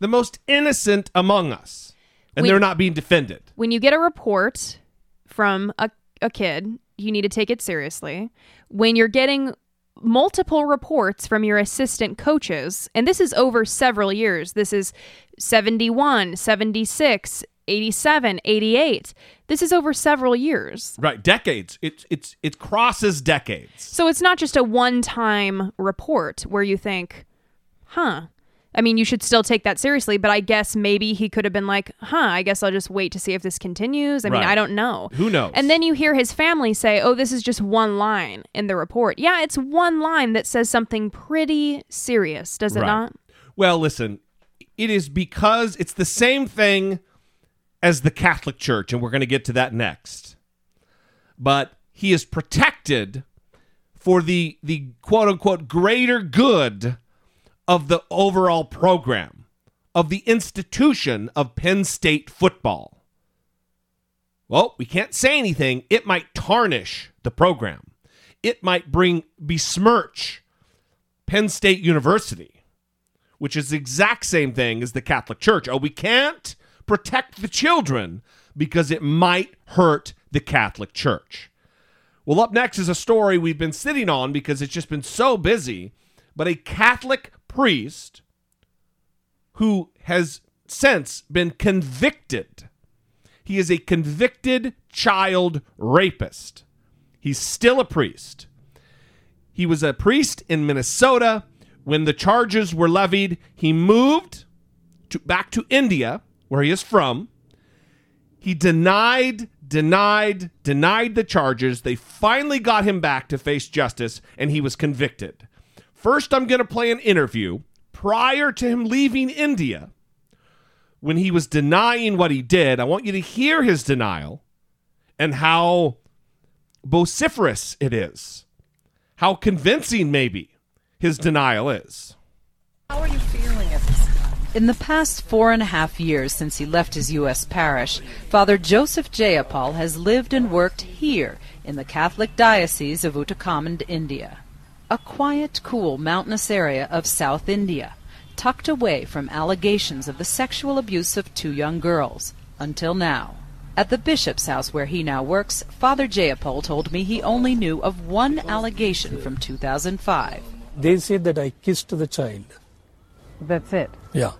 [SPEAKER 3] the most innocent among us, and
[SPEAKER 4] We-
[SPEAKER 3] they're not being defended.
[SPEAKER 4] When you get a report from a, a kid, you need to take it seriously. When you're getting multiple reports from your assistant coaches, and this is over several years, this is 71, 76, 87, 88. This is over several years.
[SPEAKER 3] Right, decades. It's it's it crosses decades.
[SPEAKER 4] So it's not just a one time report where you think, huh. I mean, you should still take that seriously, but I guess maybe he could have been like, huh, I guess I'll just wait to see if this continues. I mean,
[SPEAKER 3] Right.
[SPEAKER 4] I don't know.
[SPEAKER 3] Who knows?
[SPEAKER 4] And then you hear his family say, oh, this is just one line in the report. Yeah, it's one line that says something pretty serious, does it
[SPEAKER 3] Right.
[SPEAKER 4] not?
[SPEAKER 3] Well, listen, it is because it's the same thing as the Catholic Church, and we're going to get to that next. But he is protected for the the quote unquote greater good of the overall program of the institution of Penn State football. Well, we can't say anything. It might tarnish the program. It might bring besmirch Penn State University, which is the exact same thing as the Catholic Church. Oh, we can't protect the children because it might hurt the Catholic Church. Well, up next is a story we've been sitting on because it's just been so busy. But a Catholic priest who has since been convicted. He is a convicted child rapist. He's still a priest. He was a priest in Minnesota. When the charges were levied, he moved to, back to India, where he is from. He denied, denied, denied the charges. They finally got him back to face justice, and he was convicted. First, I'm going to play an interview prior to him leaving India when he was denying what he did. I want you to hear his denial and how vociferous it is, how convincing, maybe, his denial is.
[SPEAKER 12] How are you feeling at this time? In the past four and a half years since he left his U.S. parish, Father Joseph Jeyapaul has lived and worked here in the Catholic Diocese of Ootacamund, India. A quiet, cool, mountainous area of South India, tucked away from allegations of the sexual abuse of two young girls, until now. At the bishop's house where he now works, Father Jeyapaul told me he only knew of one allegation from 2005.
[SPEAKER 13] They said that I kissed the child.
[SPEAKER 14] That's it.
[SPEAKER 13] Yeah.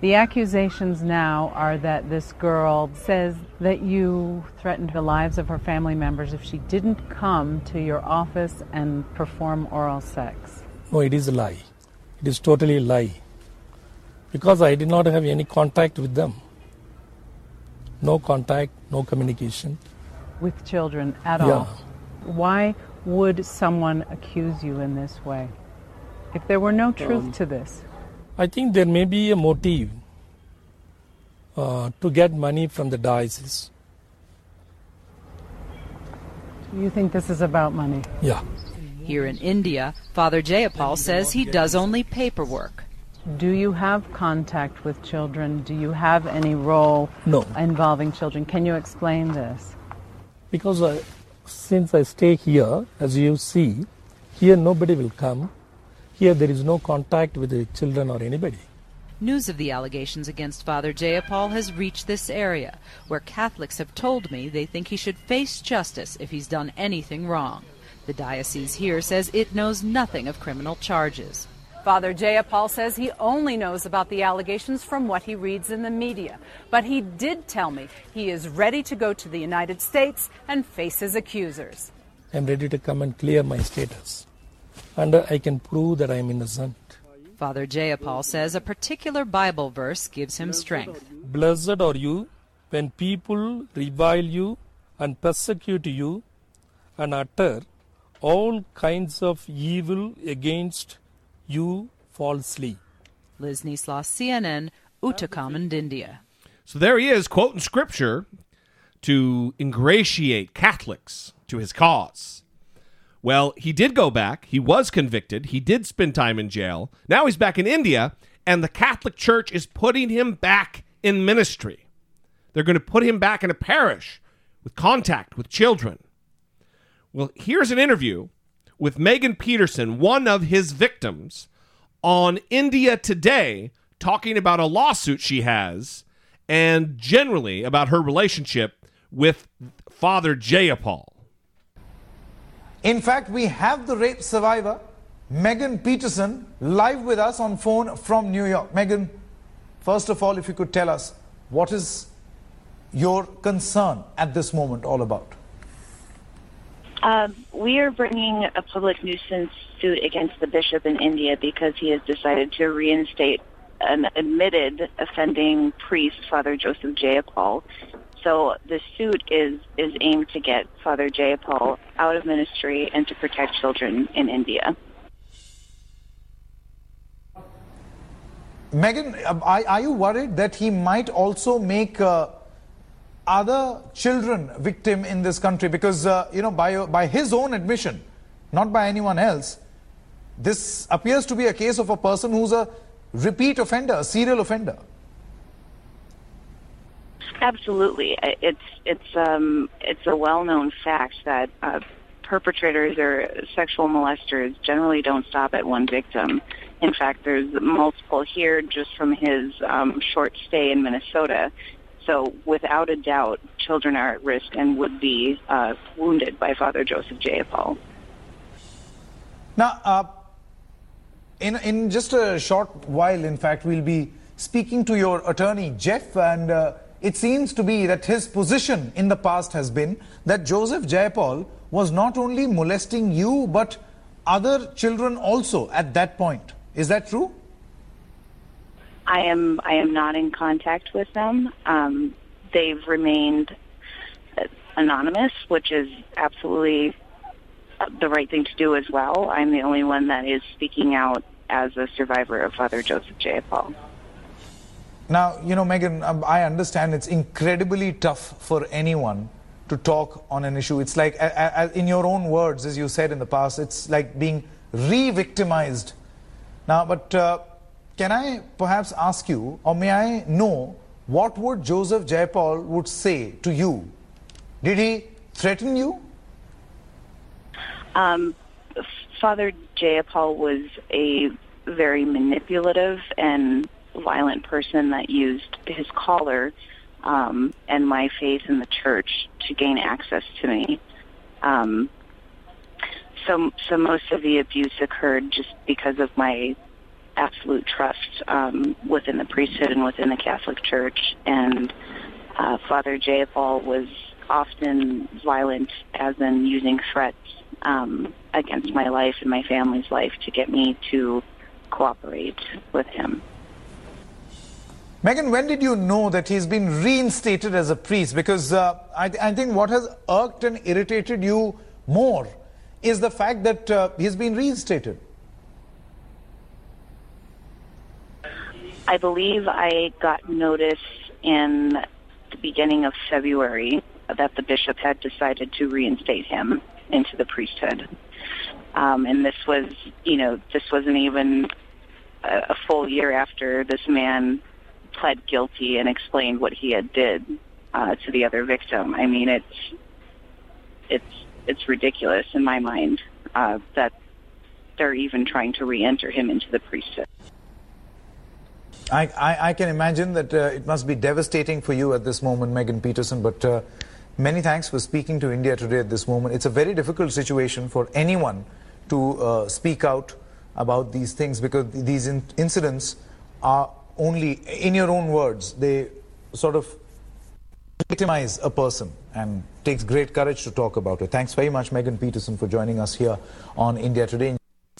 [SPEAKER 14] The accusations now are that this girl says that you threatened the lives of her family members if she didn't come to your office and perform oral sex.
[SPEAKER 13] No, it is a lie. It is totally a lie. Because I did not have any contact with them. No contact, no communication.
[SPEAKER 14] With children at
[SPEAKER 13] Yeah.
[SPEAKER 14] all. Why would someone accuse you in this way? If there were no truth
[SPEAKER 13] Um,
[SPEAKER 14] to this,
[SPEAKER 13] I think there may be a motive uh, to get money from the diocese.
[SPEAKER 14] you think this is about money?
[SPEAKER 13] Yeah.
[SPEAKER 12] Here in India, Father Jeyapaul says he does only paperwork.
[SPEAKER 14] Do you have contact with children? Do you have any role
[SPEAKER 13] No.
[SPEAKER 14] involving children? Can you explain this?
[SPEAKER 13] Because I, since I stay here, as you see, here nobody will come. Here there is no contact with the children or anybody.
[SPEAKER 12] News of the allegations against Father Jeyapaul has reached this area, where Catholics have told me they think he should face justice if he's done anything wrong. The diocese here says it knows nothing of criminal charges.
[SPEAKER 14] Father Jeyapaul says he only knows about the allegations from what he reads in the media. But he did tell me he is ready to go to the United States and face his accusers.
[SPEAKER 13] I'm ready to come and clear my status. And I can prove that I am innocent.
[SPEAKER 12] Father Jeyapaul says a particular Bible verse gives him strength.
[SPEAKER 13] Blessed are you when people revile you and persecute you and utter all kinds of evil against you falsely.
[SPEAKER 12] Liz Neisloss, CNN, Ootacamund, India.
[SPEAKER 3] So there he is, quoting scripture to ingratiate Catholics to his cause. Well, he did go back. He was convicted. He did spend time in jail. Now he's back in India, and the Catholic Church is putting him back in ministry. They're going to put him back in a parish with contact with children. Well, here's an interview with Megan Peterson, one of his victims, on India Today, talking about a lawsuit she has and generally about her relationship with Father Jeyapaul.
[SPEAKER 15] In fact, we have the rape survivor, Megan Peterson, live with us on phone from New York. Megan, first of all, if you could tell us what is your concern at this moment all about?
[SPEAKER 16] Um, we are bringing a public nuisance suit against the bishop in India because he has decided to reinstate an admitted offending priest, Father Joseph Jeyapaul. So the suit is is aimed to get Father Jeyapaul out of ministry and to protect children in India.
[SPEAKER 15] Megan, are, are you worried that he might also make uh, other children victim in this country? Because, uh, you know, by, by his own admission, not by anyone else, this appears to be a case of a person who's a repeat offender, a serial offender.
[SPEAKER 16] Absolutely, it's it's um, it's a well-known fact that uh, perpetrators or sexual molesters generally don't stop at one victim. In fact, there's multiple here just from his um, short stay in Minnesota. So, without a doubt, children are at risk and would be uh, wounded by Father Joseph Jeyapaul.
[SPEAKER 15] Now, uh, in, in just a short while, in fact, we'll be speaking to your attorney, Jeff, and uh, it seems to be that his position in the past has been that Joseph Jeyapaul was not only molesting you, but other children also at that point. Is that true?
[SPEAKER 16] I am I am not in contact with them. Um, they've remained anonymous, which is absolutely the right thing to do as well. I'm the only one that is speaking out as a survivor of Father Joseph Jeyapaul.
[SPEAKER 15] Now, you know, Megan, um, I understand it's incredibly tough for anyone to talk on an issue. It's like, in your own words, as you said in the past, it's like being re victimized. Now, but uh, can I perhaps ask you, or may I know, what would Joseph Jeyapaul would say to you? Did he threaten you?
[SPEAKER 16] Um, Father Jeyapaul was a very manipulative and violent person that used his collar um, and my faith in the church to gain access to me. Um, so, so most of the abuse occurred just because of my absolute trust um, within the priesthood and within the Catholic Church. And uh, Father Jeyapaul was often violent, as in using threats um, against my life and my family's life to get me to cooperate with him.
[SPEAKER 15] Megan, when did you know that he's been reinstated as a priest? Because uh, I, I think what has irked and irritated you more is the fact that uh, he's been reinstated.
[SPEAKER 16] I believe I got notice in the beginning of February that the bishop had decided to reinstate him into the priesthood. Um, and this was, you know, this wasn't even a, a full year after this man pled guilty and explained what he had did uh, to the other victim. I mean, it's it's it's ridiculous in my mind uh, that they're even trying to re-enter him into the priesthood.
[SPEAKER 15] I, I, I can imagine that uh, it must be devastating for you at this moment, Megan Peterson, but uh, many thanks for speaking to India today at this moment. It's a very difficult situation for anyone to uh, speak out about these things because these in- incidents are only, in your own words, they sort of victimize a person and takes great courage to talk about it. Thanks very much, Megan Peterson, for joining us here on India Today.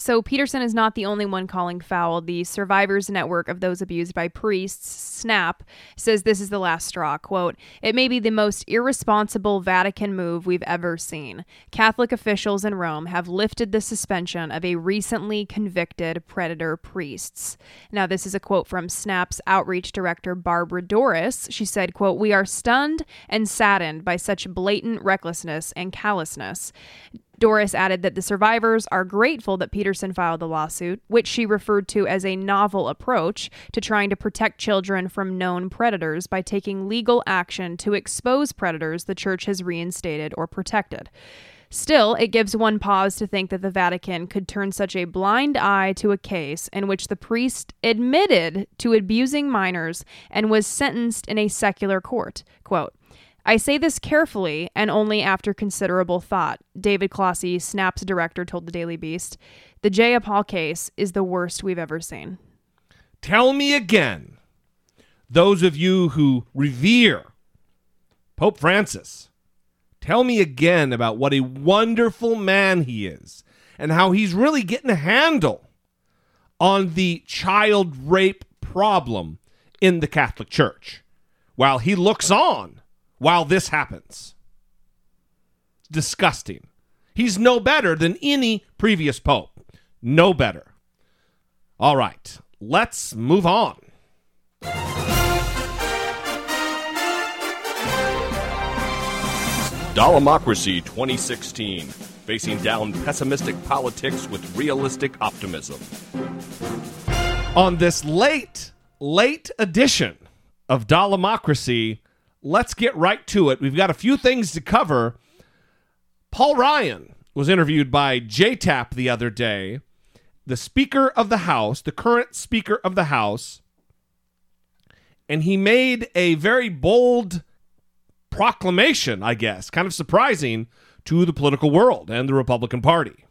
[SPEAKER 4] So, Peterson is not the only one calling foul. The Survivors Network of Those Abused by Priests, SNAP, says this is the last straw. Quote, It may be the most irresponsible Vatican move we've ever seen. Catholic officials in Rome have lifted the suspension of a recently convicted predator priests. Now, this is a quote from SNAP's outreach director, Barbara Dorris. She said, quote, We are stunned and saddened by such blatant recklessness and callousness. Dorris added that the survivors are grateful that Peterson filed the lawsuit, which she referred to as a novel approach to trying to protect children from known predators by taking legal action to expose predators the church has reinstated or protected. Still, it gives one pause to think that the Vatican could turn such a blind eye to a case in which the priest admitted to abusing minors and was sentenced in a secular court. Quote, I say this carefully and only after considerable thought, David Clohessy, Snap's director, told the Daily Beast. The Jeyapaul case is the worst we've ever seen.
[SPEAKER 3] Tell me again, those of you who revere Pope Francis, tell me again about what a wonderful man he is and how he's really getting a handle on the child rape problem in the Catholic Church while he looks on while this happens. It's disgusting. He's no better than any previous pope. No better. All right, let's move on. Dollamocracy 2016, facing down pessimistic politics with realistic optimism. On this late, late edition of Dollamocracy, let's get right to it. We've got a few things to cover. Paul Ryan was interviewed by JTAP the other day, the Speaker of the House, the current Speaker of the House, and he made a very bold proclamation, I guess, kind of surprising to the political world and the Republican Party.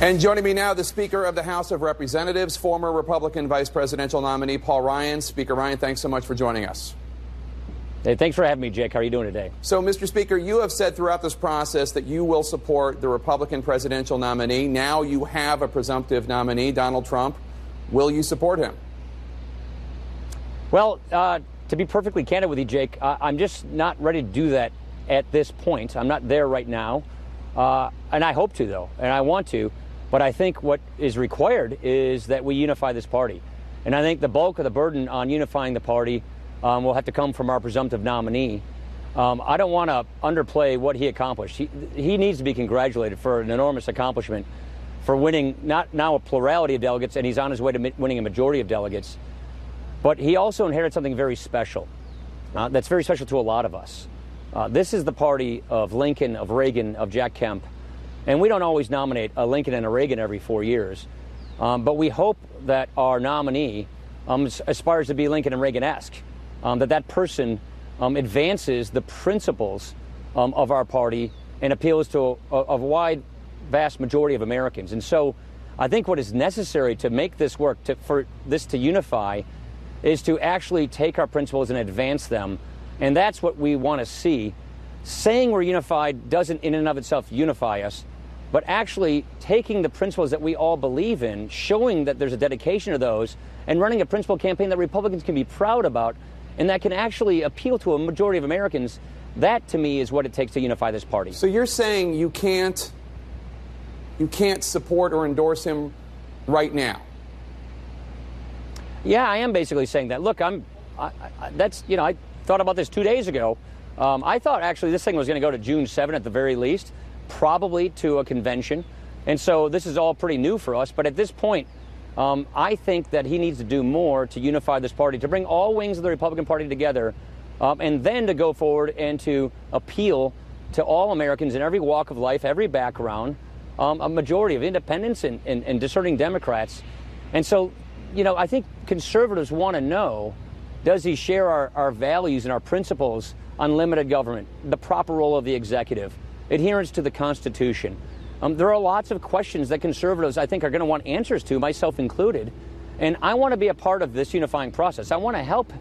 [SPEAKER 17] And joining me now, the Speaker of the House of Representatives, former Republican vice presidential nominee Paul Ryan. Speaker Ryan, thanks so much for joining us.
[SPEAKER 18] Hey, thanks for having me, Jake. How are you doing today?
[SPEAKER 17] So, Mr. Speaker, you have said throughout this process that you will support the Republican presidential nominee. Now you have a presumptive nominee, Donald Trump. Will you support him?
[SPEAKER 18] Well, uh, to be perfectly candid with you, Jake, uh, I'm just not ready to do that at this point. I'm not there right now. Uh, and I hope to, though, and I want to. But I think what is required is that we unify this party. And I think the bulk of the burden on unifying the party um, will have to come from our presumptive nominee. Um, I don't want to underplay what he accomplished. He, he needs to be congratulated for an enormous accomplishment for winning not now a plurality of delegates, and he's on his way to winning a majority of delegates. But he also inherited something very special. Uh, that's very special to a lot of us. Uh, this is the party of Lincoln, of Reagan, of Jack Kemp. And we don't always nominate a Lincoln and a Reagan every four years. Um, but we hope that our nominee um, aspires to be Lincoln and Reagan esque um, that that person um, advances the principles um, of our party and appeals to a, a, wide, vast majority of Americans. And so I think what is necessary to make this work, to, for this to unify, is to actually take our principles and advance them. And that's what we want to see. Saying we're unified doesn't, in and of itself, unify us, but actually taking the principles that we all believe in, showing that there's a dedication to those, and running a principle campaign that Republicans can be proud about and that can actually appeal to a majority of Americans, that to me is what it takes to unify this party.
[SPEAKER 17] So you're saying you can't you can't support or endorse him right now?
[SPEAKER 18] Yeah, I am basically saying that. Look, I'm I, I, that's you know I thought about this two days ago. Um, I thought actually this thing was going to go to June 7 at the very least, probably to a convention, and so this is all pretty new for us. But at this point, um, I think that he needs to do more to unify this party, to bring all wings of the Republican Party together, um, and then to go forward and to appeal to all Americans in every walk of life, every background, um, a majority of independents and, and, and, discerning Democrats. And so you know, I think conservatives want to know does he share our, our values and our principles on limited government, the proper role of the executive, adherence to the Constitution? Um, there are lots of questions that conservatives, I think, are going to want answers to, myself included. And I want to be a part of this unifying process. I want to help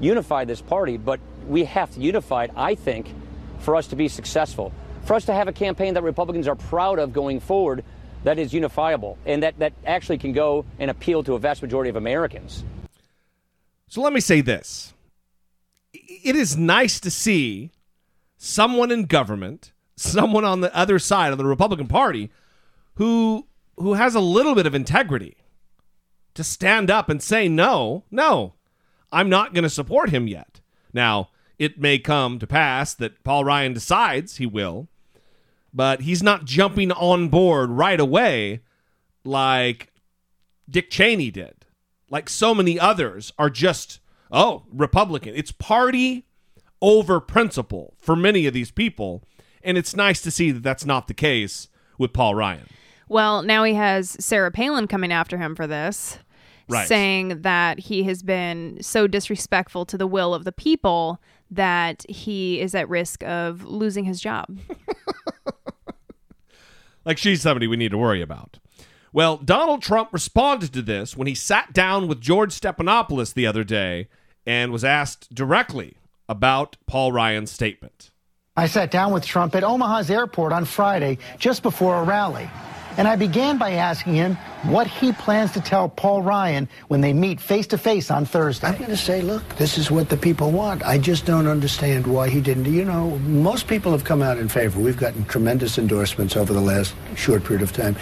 [SPEAKER 18] unify this party, but we have to unify it, I think, for us to be successful. For us to have a campaign that Republicans are proud of going forward that is unifiable and that, that actually can go and appeal to a vast majority of Americans.
[SPEAKER 3] So let me say this it is nice to see someone in government, someone on the other side of the Republican Party who who has a little bit of integrity to stand up and say no, no. I'm not going to support him yet. Now, it may come to pass that Paul Ryan decides he will, but he's not jumping on board right away like Dick Cheney did. Like so many others are just, oh, Republican. It's party over principle for many of these people. And it's nice to see that that's not the case with Paul Ryan.
[SPEAKER 4] Well, now he has Sarah Palin coming after him for this,
[SPEAKER 3] Right.
[SPEAKER 4] saying that he has been so disrespectful to the will of the people that he is at risk of losing his job.
[SPEAKER 3] Like she's somebody we need to worry about. Well, Donald Trump responded to this when he sat down with George Stephanopoulos the other day and was asked directly about Paul Ryan's statement.
[SPEAKER 19] I sat down with Trump at Omaha's airport on Friday just before a rally. And I began by asking him what he plans to tell Paul Ryan when they meet face to face on Thursday.
[SPEAKER 20] I'm going to say, look, this is what the people want. I just don't understand why he didn't. You know, most people have come out in favor. We've gotten tremendous endorsements over the last short period of time.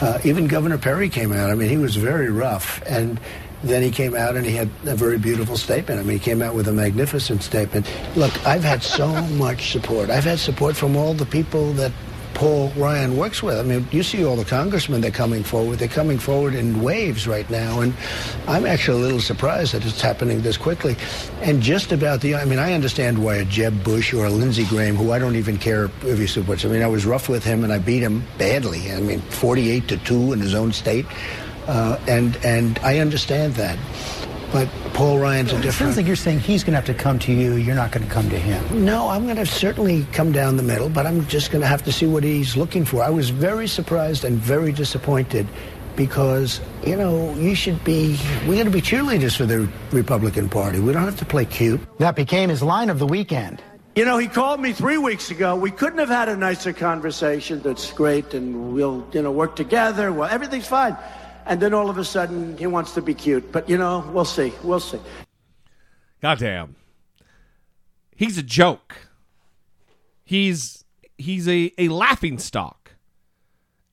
[SPEAKER 20] Uh, even Governor Perry came out. I mean, he was very rough. And then he came out and he had a very beautiful statement. I mean, he came out with a magnificent statement. Look, I've had so much support. I've had support from all the people that Paul Ryan works with. I mean, you see all the congressmen they're coming forward. They're coming forward in waves right now, and I'm actually a little surprised that it's happening this quickly. And just about the, I mean, I understand why a Jeb Bush or a Lindsey Graham, who I don't even care if he supports. I mean, I was rough with him and I beat him badly. I mean, 48 to two in his own state, uh, and and I understand that. But Paul Ryan's a different.
[SPEAKER 19] It
[SPEAKER 20] different.
[SPEAKER 19] sounds like you're saying he's going to have to come to you. You're not going to come to him.
[SPEAKER 20] No, I'm going to certainly come down the middle, but I'm just going to have to see what he's looking for. I was very surprised and very disappointed because, you know, you should be, we're going to be cheerleaders for the Republican Party. We don't have to play cute.
[SPEAKER 19] That became his line of the weekend.
[SPEAKER 21] You know, he called me three weeks ago. We couldn't have had a nicer conversation. That's great, and we'll, you know, work together. Well, everything's fine. And then all of a sudden, he wants to be cute. But, you know, we'll see. We'll see.
[SPEAKER 3] Goddamn. He's a joke. He's he's a, a laughing stock.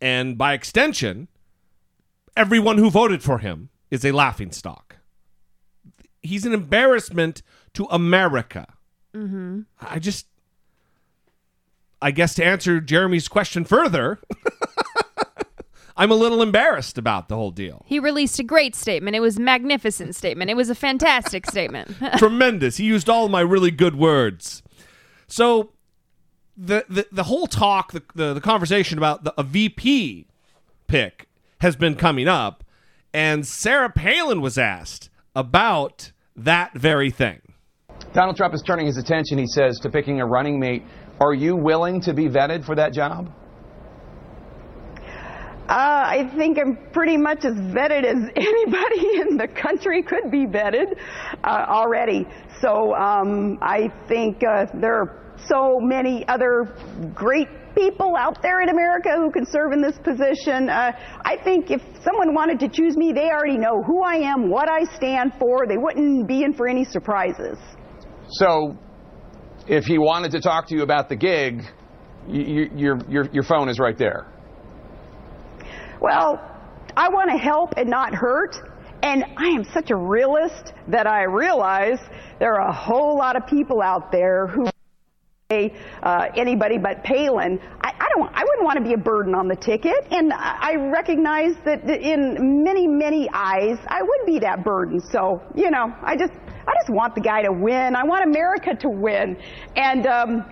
[SPEAKER 3] And by extension, everyone who voted for him is a laughing stock. He's an embarrassment to America.
[SPEAKER 4] Mm-hmm.
[SPEAKER 3] I just I guess to answer Jeremy's question further, I'm a little embarrassed about the whole deal.
[SPEAKER 4] He released a great statement. It was a magnificent statement. It was a fantastic statement.
[SPEAKER 3] Tremendous. He used all my really good words. So the the, the whole talk, the, the the conversation about the, a VP pick has been coming up, and Sarah Palin was asked about that very thing.
[SPEAKER 22] Donald Trump is turning his attention, he says, to picking a running mate. Are you willing to be vetted for that job?
[SPEAKER 23] Uh, I think I'm pretty much as vetted as anybody in the country could be vetted uh, already. So um, I think uh, there are so many other great people out there in America who can serve in this position. Uh, I think if someone wanted to choose me, they already know who I am, what I stand for. They wouldn't be in for any surprises.
[SPEAKER 22] So, if he wanted to talk to you about the gig, your, your, your phone is right there.
[SPEAKER 23] Well, I want to help and not hurt. And I am such a realist that I realize there are a whole lot of people out there who uh, anybody but Palin. I, I don't. I wouldn't want to be a burden on the ticket, and I I recognize that in many, many eyes, I would be that burden. So you know, I just, I just want the guy to win. I want America to win, and. Um,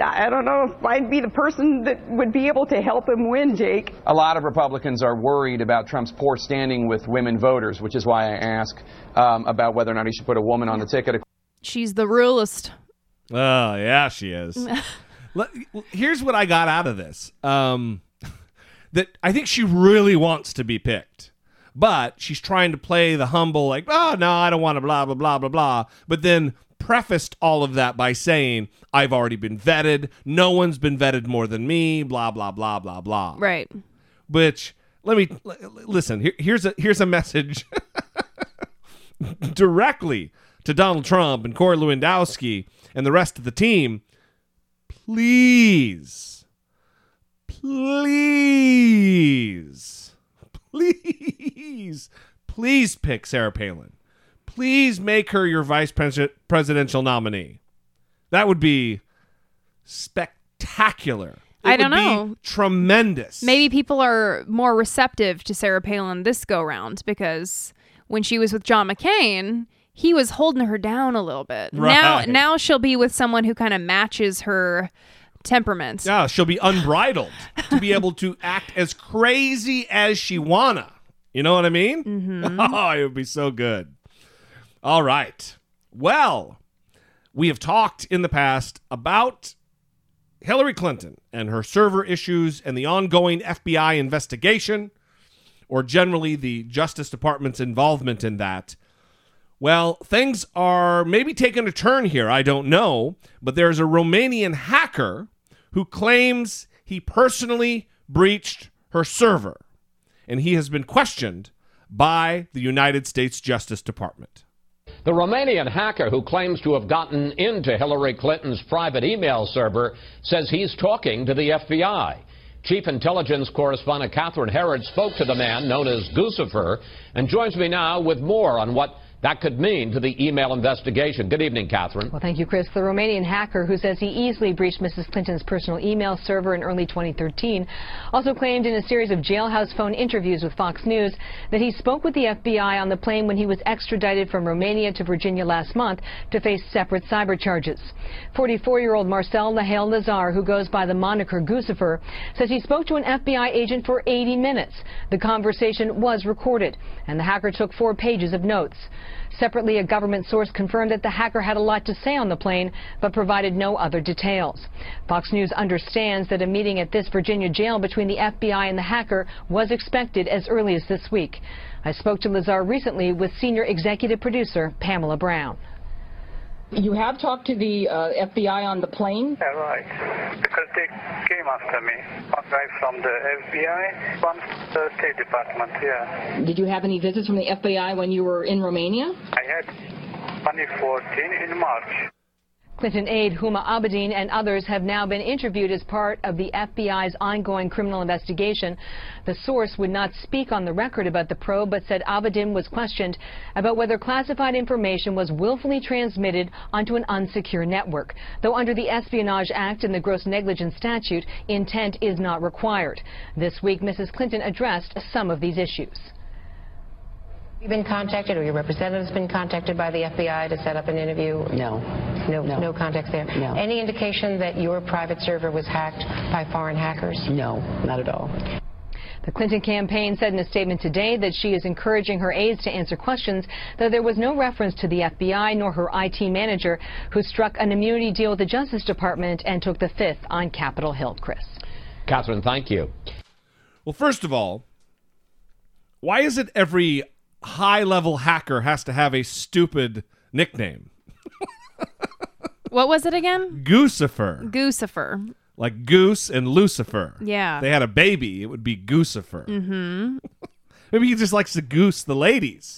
[SPEAKER 23] I don't know if I'd be the person that would be able to help him win, Jake.
[SPEAKER 17] A lot of Republicans are worried about Trump's poor standing with women voters, which is why I ask um, about whether or not he should put a woman on the ticket.
[SPEAKER 4] She's the realist.
[SPEAKER 3] Oh, yeah, she is. Here's what I got out of this. Um, that I think she really wants to be picked, but she's trying to play the humble, like, oh, no, I don't want to, blah, blah, blah, blah, blah. But then prefaced all of that by saying, I've already been vetted. No one's been vetted more than me, blah, blah, blah, blah, blah.
[SPEAKER 4] Right.
[SPEAKER 3] Which, let me listen, here, here's, a, here's a message directly to Donald Trump and Corey Lewandowski and the rest of the team. Please, please, please, please pick Sarah Palin. Please make her your vice pres- presidential nominee. That would be spectacular. It
[SPEAKER 4] I don't
[SPEAKER 3] would be
[SPEAKER 4] know.
[SPEAKER 3] Tremendous.
[SPEAKER 4] Maybe people are more receptive to Sarah Palin this go round because when she was with John McCain, he was holding her down a little bit. Now
[SPEAKER 3] Right.
[SPEAKER 4] now she'll be with someone who kind of matches her temperament.
[SPEAKER 3] Yeah, she'll be unbridled to be able to act as crazy as she wanna. You know what I mean?
[SPEAKER 4] Mm-hmm.
[SPEAKER 3] Oh, it would be so good. All right. Well, we have talked in the past about Hillary Clinton and her server issues and the ongoing FBI investigation, or generally the Justice Department's involvement in that. Well, things are maybe taking a turn here. I don't know. But there's a Romanian hacker who claims he personally breached her server, and he has been questioned by the United States Justice Department.
[SPEAKER 24] The Romanian hacker who claims to have gotten into Hillary Clinton's private email server says he's talking to the FBI. Chief Intelligence Correspondent Catherine Herridge spoke to the man known as Guccifer and joins me now with more on what that could mean to the email investigation. Good evening, Catherine.
[SPEAKER 25] Well, thank you, Chris. The Romanian hacker who says he easily breached Mrs. Clinton's personal email server in early 2013 also claimed in a series of jailhouse phone interviews with Fox News that he spoke with the FBI on the plane when he was extradited from Romania to Virginia last month to face separate cyber charges. 44-year-old Marcel Lehel Lazar, who goes by the moniker Guccifer, says he spoke to an FBI agent for 80 minutes. The conversation was recorded, and the hacker took four pages of notes. Separately, a government source confirmed that the hacker had a lot to say on the plane, but provided no other details. Fox News understands that a meeting at this Virginia jail between the FBI and the hacker was expected as early as this week. I spoke to Lazar recently with senior executive producer Pamela Browne.
[SPEAKER 26] You have talked to the uh, FBI on the plane?
[SPEAKER 27] Yeah, right. Because they came after me. One guy from the FBI, one from the State Department, yeah.
[SPEAKER 26] Did you have any visits from the FBI when you were in Romania?
[SPEAKER 27] I had 2014 in March.
[SPEAKER 25] Clinton aide Huma Abedin and others have now been interviewed as part of the FBI's ongoing criminal investigation. The source would not speak on the record about the probe, but said Abedin was questioned about whether classified information was willfully transmitted onto an unsecure network. Though under the Espionage Act and the Gross Negligence Statute, intent is not required. This week, Mrs. Clinton addressed some of these issues.
[SPEAKER 28] You been contacted, or your representative's been contacted by the FBI to set up an interview?
[SPEAKER 29] No.
[SPEAKER 28] No,
[SPEAKER 29] No.
[SPEAKER 28] no contacts there?
[SPEAKER 29] No.
[SPEAKER 28] Any indication that your private server was hacked by foreign hackers?
[SPEAKER 29] No, not at all.
[SPEAKER 25] The Clinton campaign said in a statement today that she is encouraging her aides to answer questions, though there was no reference to the FBI nor her IT manager, who struck an immunity deal with the Justice Department and took the fifth on Capitol Hill. Chris.
[SPEAKER 24] Catherine, thank you.
[SPEAKER 3] Well, first of all, why is it every high level hacker has to have a stupid nickname?
[SPEAKER 4] What was it again?
[SPEAKER 3] Goosifer.
[SPEAKER 4] Guccifer.
[SPEAKER 3] Like Goose and Lucifer.
[SPEAKER 4] Yeah.
[SPEAKER 3] If they had a baby, it would be Goosifer.
[SPEAKER 4] Mm-hmm.
[SPEAKER 3] Maybe he just likes to goose the ladies.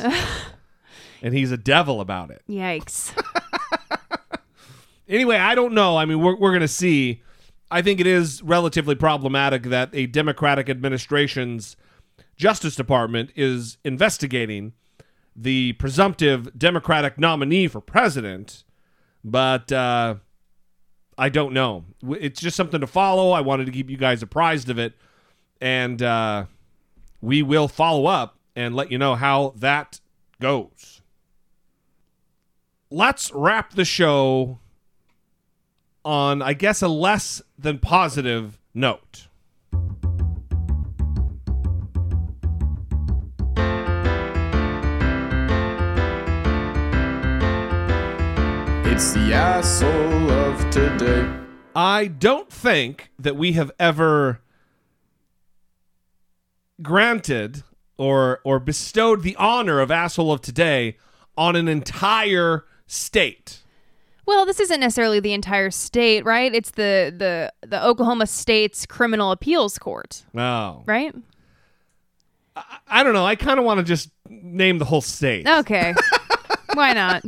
[SPEAKER 3] and he's a devil about it.
[SPEAKER 4] Yikes.
[SPEAKER 3] Anyway, I don't know. I mean, we're, we're going to see. I think it is relatively problematic that a Democratic administration's Justice Department is investigating the presumptive Democratic nominee for president, but uh, I don't know. It's just something to follow. I wanted to keep you guys apprised of it, and uh, we will follow up and let you know how that goes. Let's wrap the show on, I guess, a less than positive note.
[SPEAKER 30] It's the asshole of today.
[SPEAKER 3] I don't think that we have ever granted or or bestowed the honor of asshole of today on an entire state.
[SPEAKER 4] Well, this isn't necessarily the entire state, right? It's the the the Oklahoma State's Criminal Appeals Court,
[SPEAKER 3] Oh.
[SPEAKER 4] right?
[SPEAKER 3] I don't know. I kind of want to just name the whole state.
[SPEAKER 4] Okay. Why not?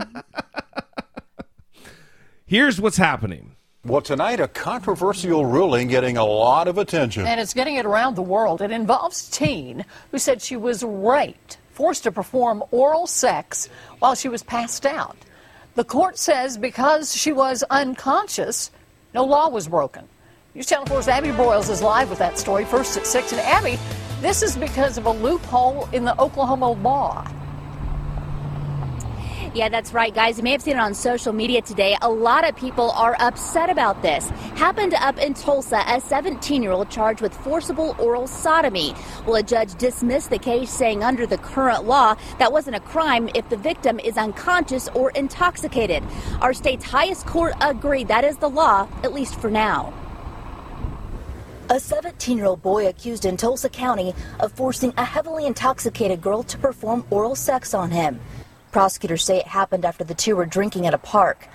[SPEAKER 3] Here's what's happening.
[SPEAKER 31] Well, tonight, a controversial ruling getting a lot of attention.
[SPEAKER 32] And it's getting it around the world. It involves teen who said she was raped, forced to perform oral sex while she was passed out. The court says because she was unconscious, no law was broken. News Channel 4's Abby Broyles is live with that story first at 6. And Abby, this is because of a loophole in the Oklahoma law.
[SPEAKER 33] Yeah, that's right, guys. You may have seen it on social media today. A lot of people are upset about this. Happened up in Tulsa, a 17 year old charged with forcible oral sodomy. Well, a judge dismissed the case, saying under the current law, that wasn't a crime if the victim is unconscious or intoxicated. Our state's highest court agreed that is the law, at least for now. A 17 year old boy accused in Tulsa County of forcing a heavily intoxicated girl to perform oral sex on him. Prosecutors say it happened after the two were drinking at a park.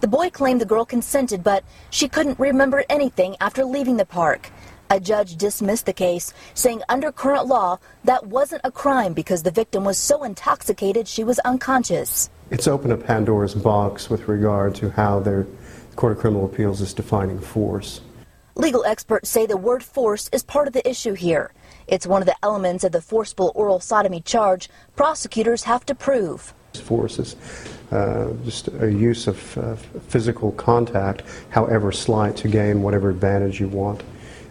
[SPEAKER 33] The boy claimed the girl consented, but she couldn't remember anything after leaving the park. A judge dismissed the case, saying under current law, that wasn't a crime because the victim was so intoxicated she was unconscious.
[SPEAKER 34] It's opened a Pandora's box with regard to how the Court of Criminal Appeals is defining force.
[SPEAKER 33] Legal experts say the word force is part of the issue here. It's one of the elements of the forcible oral sodomy charge prosecutors have to prove.
[SPEAKER 34] Force is uh, just a use of uh, physical contact, however slight, to gain whatever advantage you want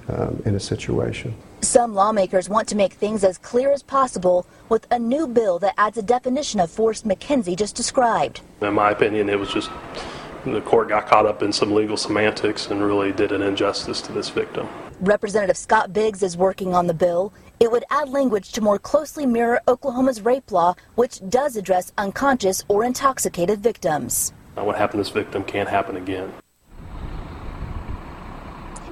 [SPEAKER 34] um, in a situation.
[SPEAKER 33] Some lawmakers want to make things as clear as possible with a new bill that adds a definition of force McKenzie just described.
[SPEAKER 29] In my opinion, it was just the court got caught up in some legal semantics and really did an injustice to this victim.
[SPEAKER 33] Representative Scott Biggs is working on the bill. It would add language to more closely mirror Oklahoma's rape law, which does address unconscious or intoxicated victims.
[SPEAKER 29] Now, what happened to this victim can't happen again.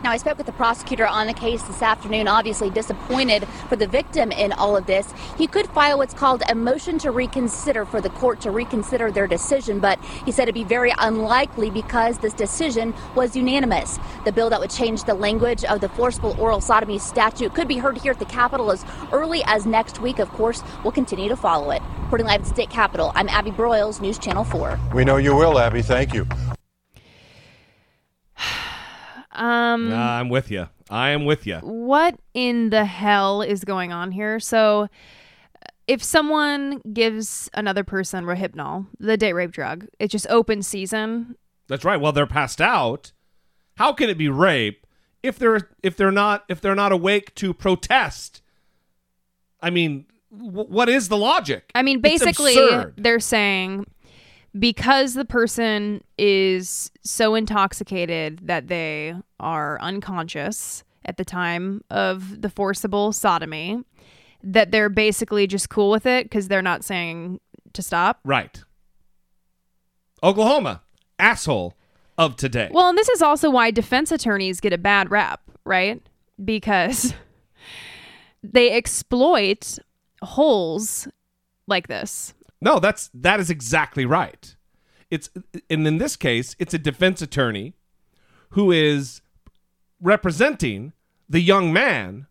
[SPEAKER 33] Now, I spoke with the prosecutor on the case this afternoon, obviously disappointed for the victim in all of this. He could file what's called a motion to reconsider for the court to reconsider their decision, but he said it'd be very unlikely because this decision was unanimous. The bill that would change the language of the forcible oral sodomy statute could be heard here at the Capitol as early as next week. Of course, we'll continue to follow it. Reporting live at State Capitol, I'm Abby Broyles, News Channel 4.
[SPEAKER 31] We know you will, Abby. Thank you.
[SPEAKER 4] Um,
[SPEAKER 3] Uh, I'm with you. I am with you.
[SPEAKER 4] what in the hell is going on here? So, if someone gives another person Rohypnol, the date rape drug, it's just open season.
[SPEAKER 3] That's right. Well, they're passed out. How can it be rape if they're if they're not if they're not awake to protest? I mean, w- what is the logic?
[SPEAKER 4] I mean, basically, they're saying because the person is so intoxicated that they are unconscious at the time of the forcible sodomy, that they're basically just cool with it because they're not saying to stop.
[SPEAKER 3] Right. Oklahoma, asshole of today.
[SPEAKER 4] Well, and this is also why defense attorneys get a bad rap, right? Because they exploit holes like this.
[SPEAKER 3] No, that's that is exactly right. It's and in this case, it's a defense attorney who is representing the young man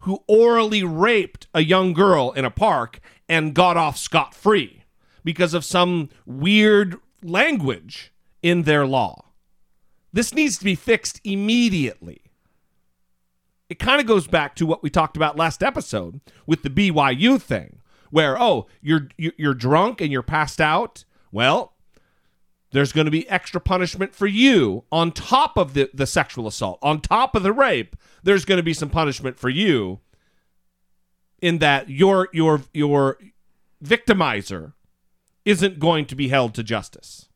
[SPEAKER 3] who orally raped a young girl in a park and got off scot free because of some weird language in their law. This needs to be fixed immediately. It kind of goes back to what we talked about last episode with the BYU thing, where oh, you're you're drunk and you're passed out. Well, there's going to be extra punishment for you on top of the, the sexual assault, on top of the rape. There's going to be some punishment for you in that your your your victimizer isn't going to be held to justice.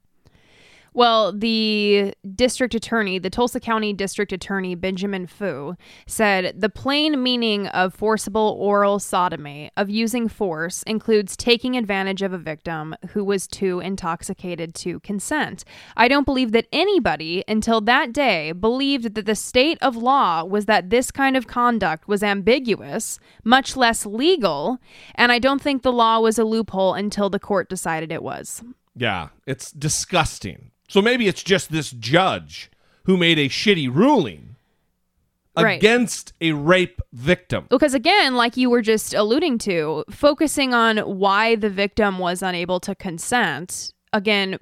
[SPEAKER 4] Well, the district attorney, the Tulsa County District Attorney Benjamin Fu, said the plain meaning of forcible oral sodomy, of using force, includes taking advantage of a victim who was too intoxicated to consent. I don't believe that anybody until that day believed that the state of law was that this kind of conduct was ambiguous, much less legal, and I don't think the law was a loophole until the court decided it was.
[SPEAKER 3] Yeah, it's disgusting. So maybe it's just this judge who made a shitty ruling
[SPEAKER 4] Right.
[SPEAKER 3] against a rape victim.
[SPEAKER 4] Because again, like you were just alluding to, focusing on why the victim was unable to consent, again,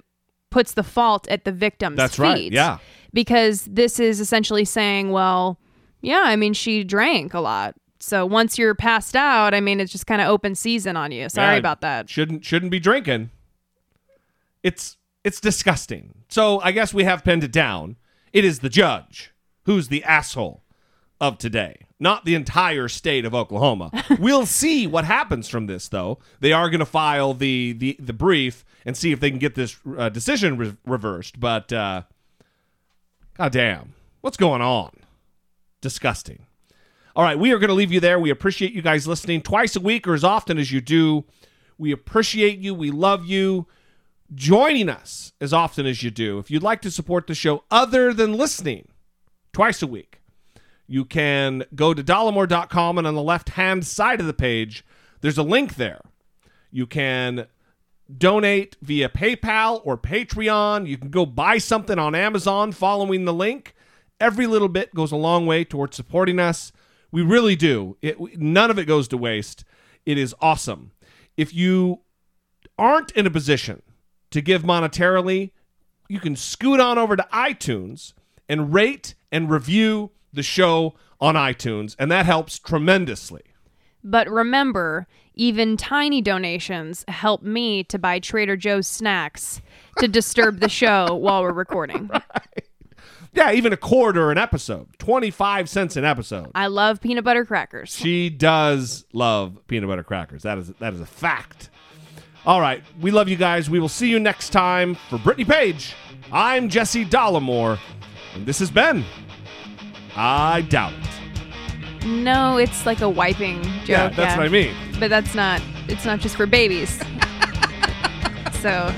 [SPEAKER 4] puts the fault at the victim's
[SPEAKER 3] That's
[SPEAKER 4] feet.
[SPEAKER 3] right, yeah.
[SPEAKER 4] Because this is essentially saying, well, yeah, I mean, she drank a lot. So once you're passed out, I mean, it's just kind of open season on you. Sorry
[SPEAKER 3] Yeah,
[SPEAKER 4] about that.
[SPEAKER 3] Shouldn't shouldn't be drinking. It's it's disgusting. So I guess we have pinned it down. It is the judge who's the asshole of today, not the entire state of Oklahoma. we'll see what happens from this, though. They are going to file the, the the brief and see if they can get this uh, decision re- reversed. But uh, goddamn, what's going on? Disgusting. All right, we are going to leave you there. We appreciate you guys listening twice a week or as often as you do. We appreciate you. We love you. Joining us as often as you do. If you'd like to support the show other than listening twice a week, you can go to dollamore.com and on the left hand side of the page, there's a link there. You can donate via PayPal or Patreon. You can go buy something on Amazon following the link. Every little bit goes a long way towards supporting us. We really do. It, none of it goes to waste. It is awesome. If you aren't in a position to give monetarily, you can scoot on over to iTunes and rate and review the show on iTunes, and that helps tremendously.
[SPEAKER 4] But remember, even tiny donations help me to buy Trader Joe's snacks to disturb the show while we're recording. Right.
[SPEAKER 3] Yeah, even a quarter an episode, 25 cents an episode.
[SPEAKER 4] I love peanut butter crackers.
[SPEAKER 3] She does love peanut butter crackers. That is that is a fact. All right, we love you guys. We will see you next time for Brittany Page. I'm Jesse Dollamore, and this has been I doubt it.
[SPEAKER 4] No, it's like a wiping joke.
[SPEAKER 3] Yeah, that's what I mean.
[SPEAKER 4] But that's not. It's not just for babies. so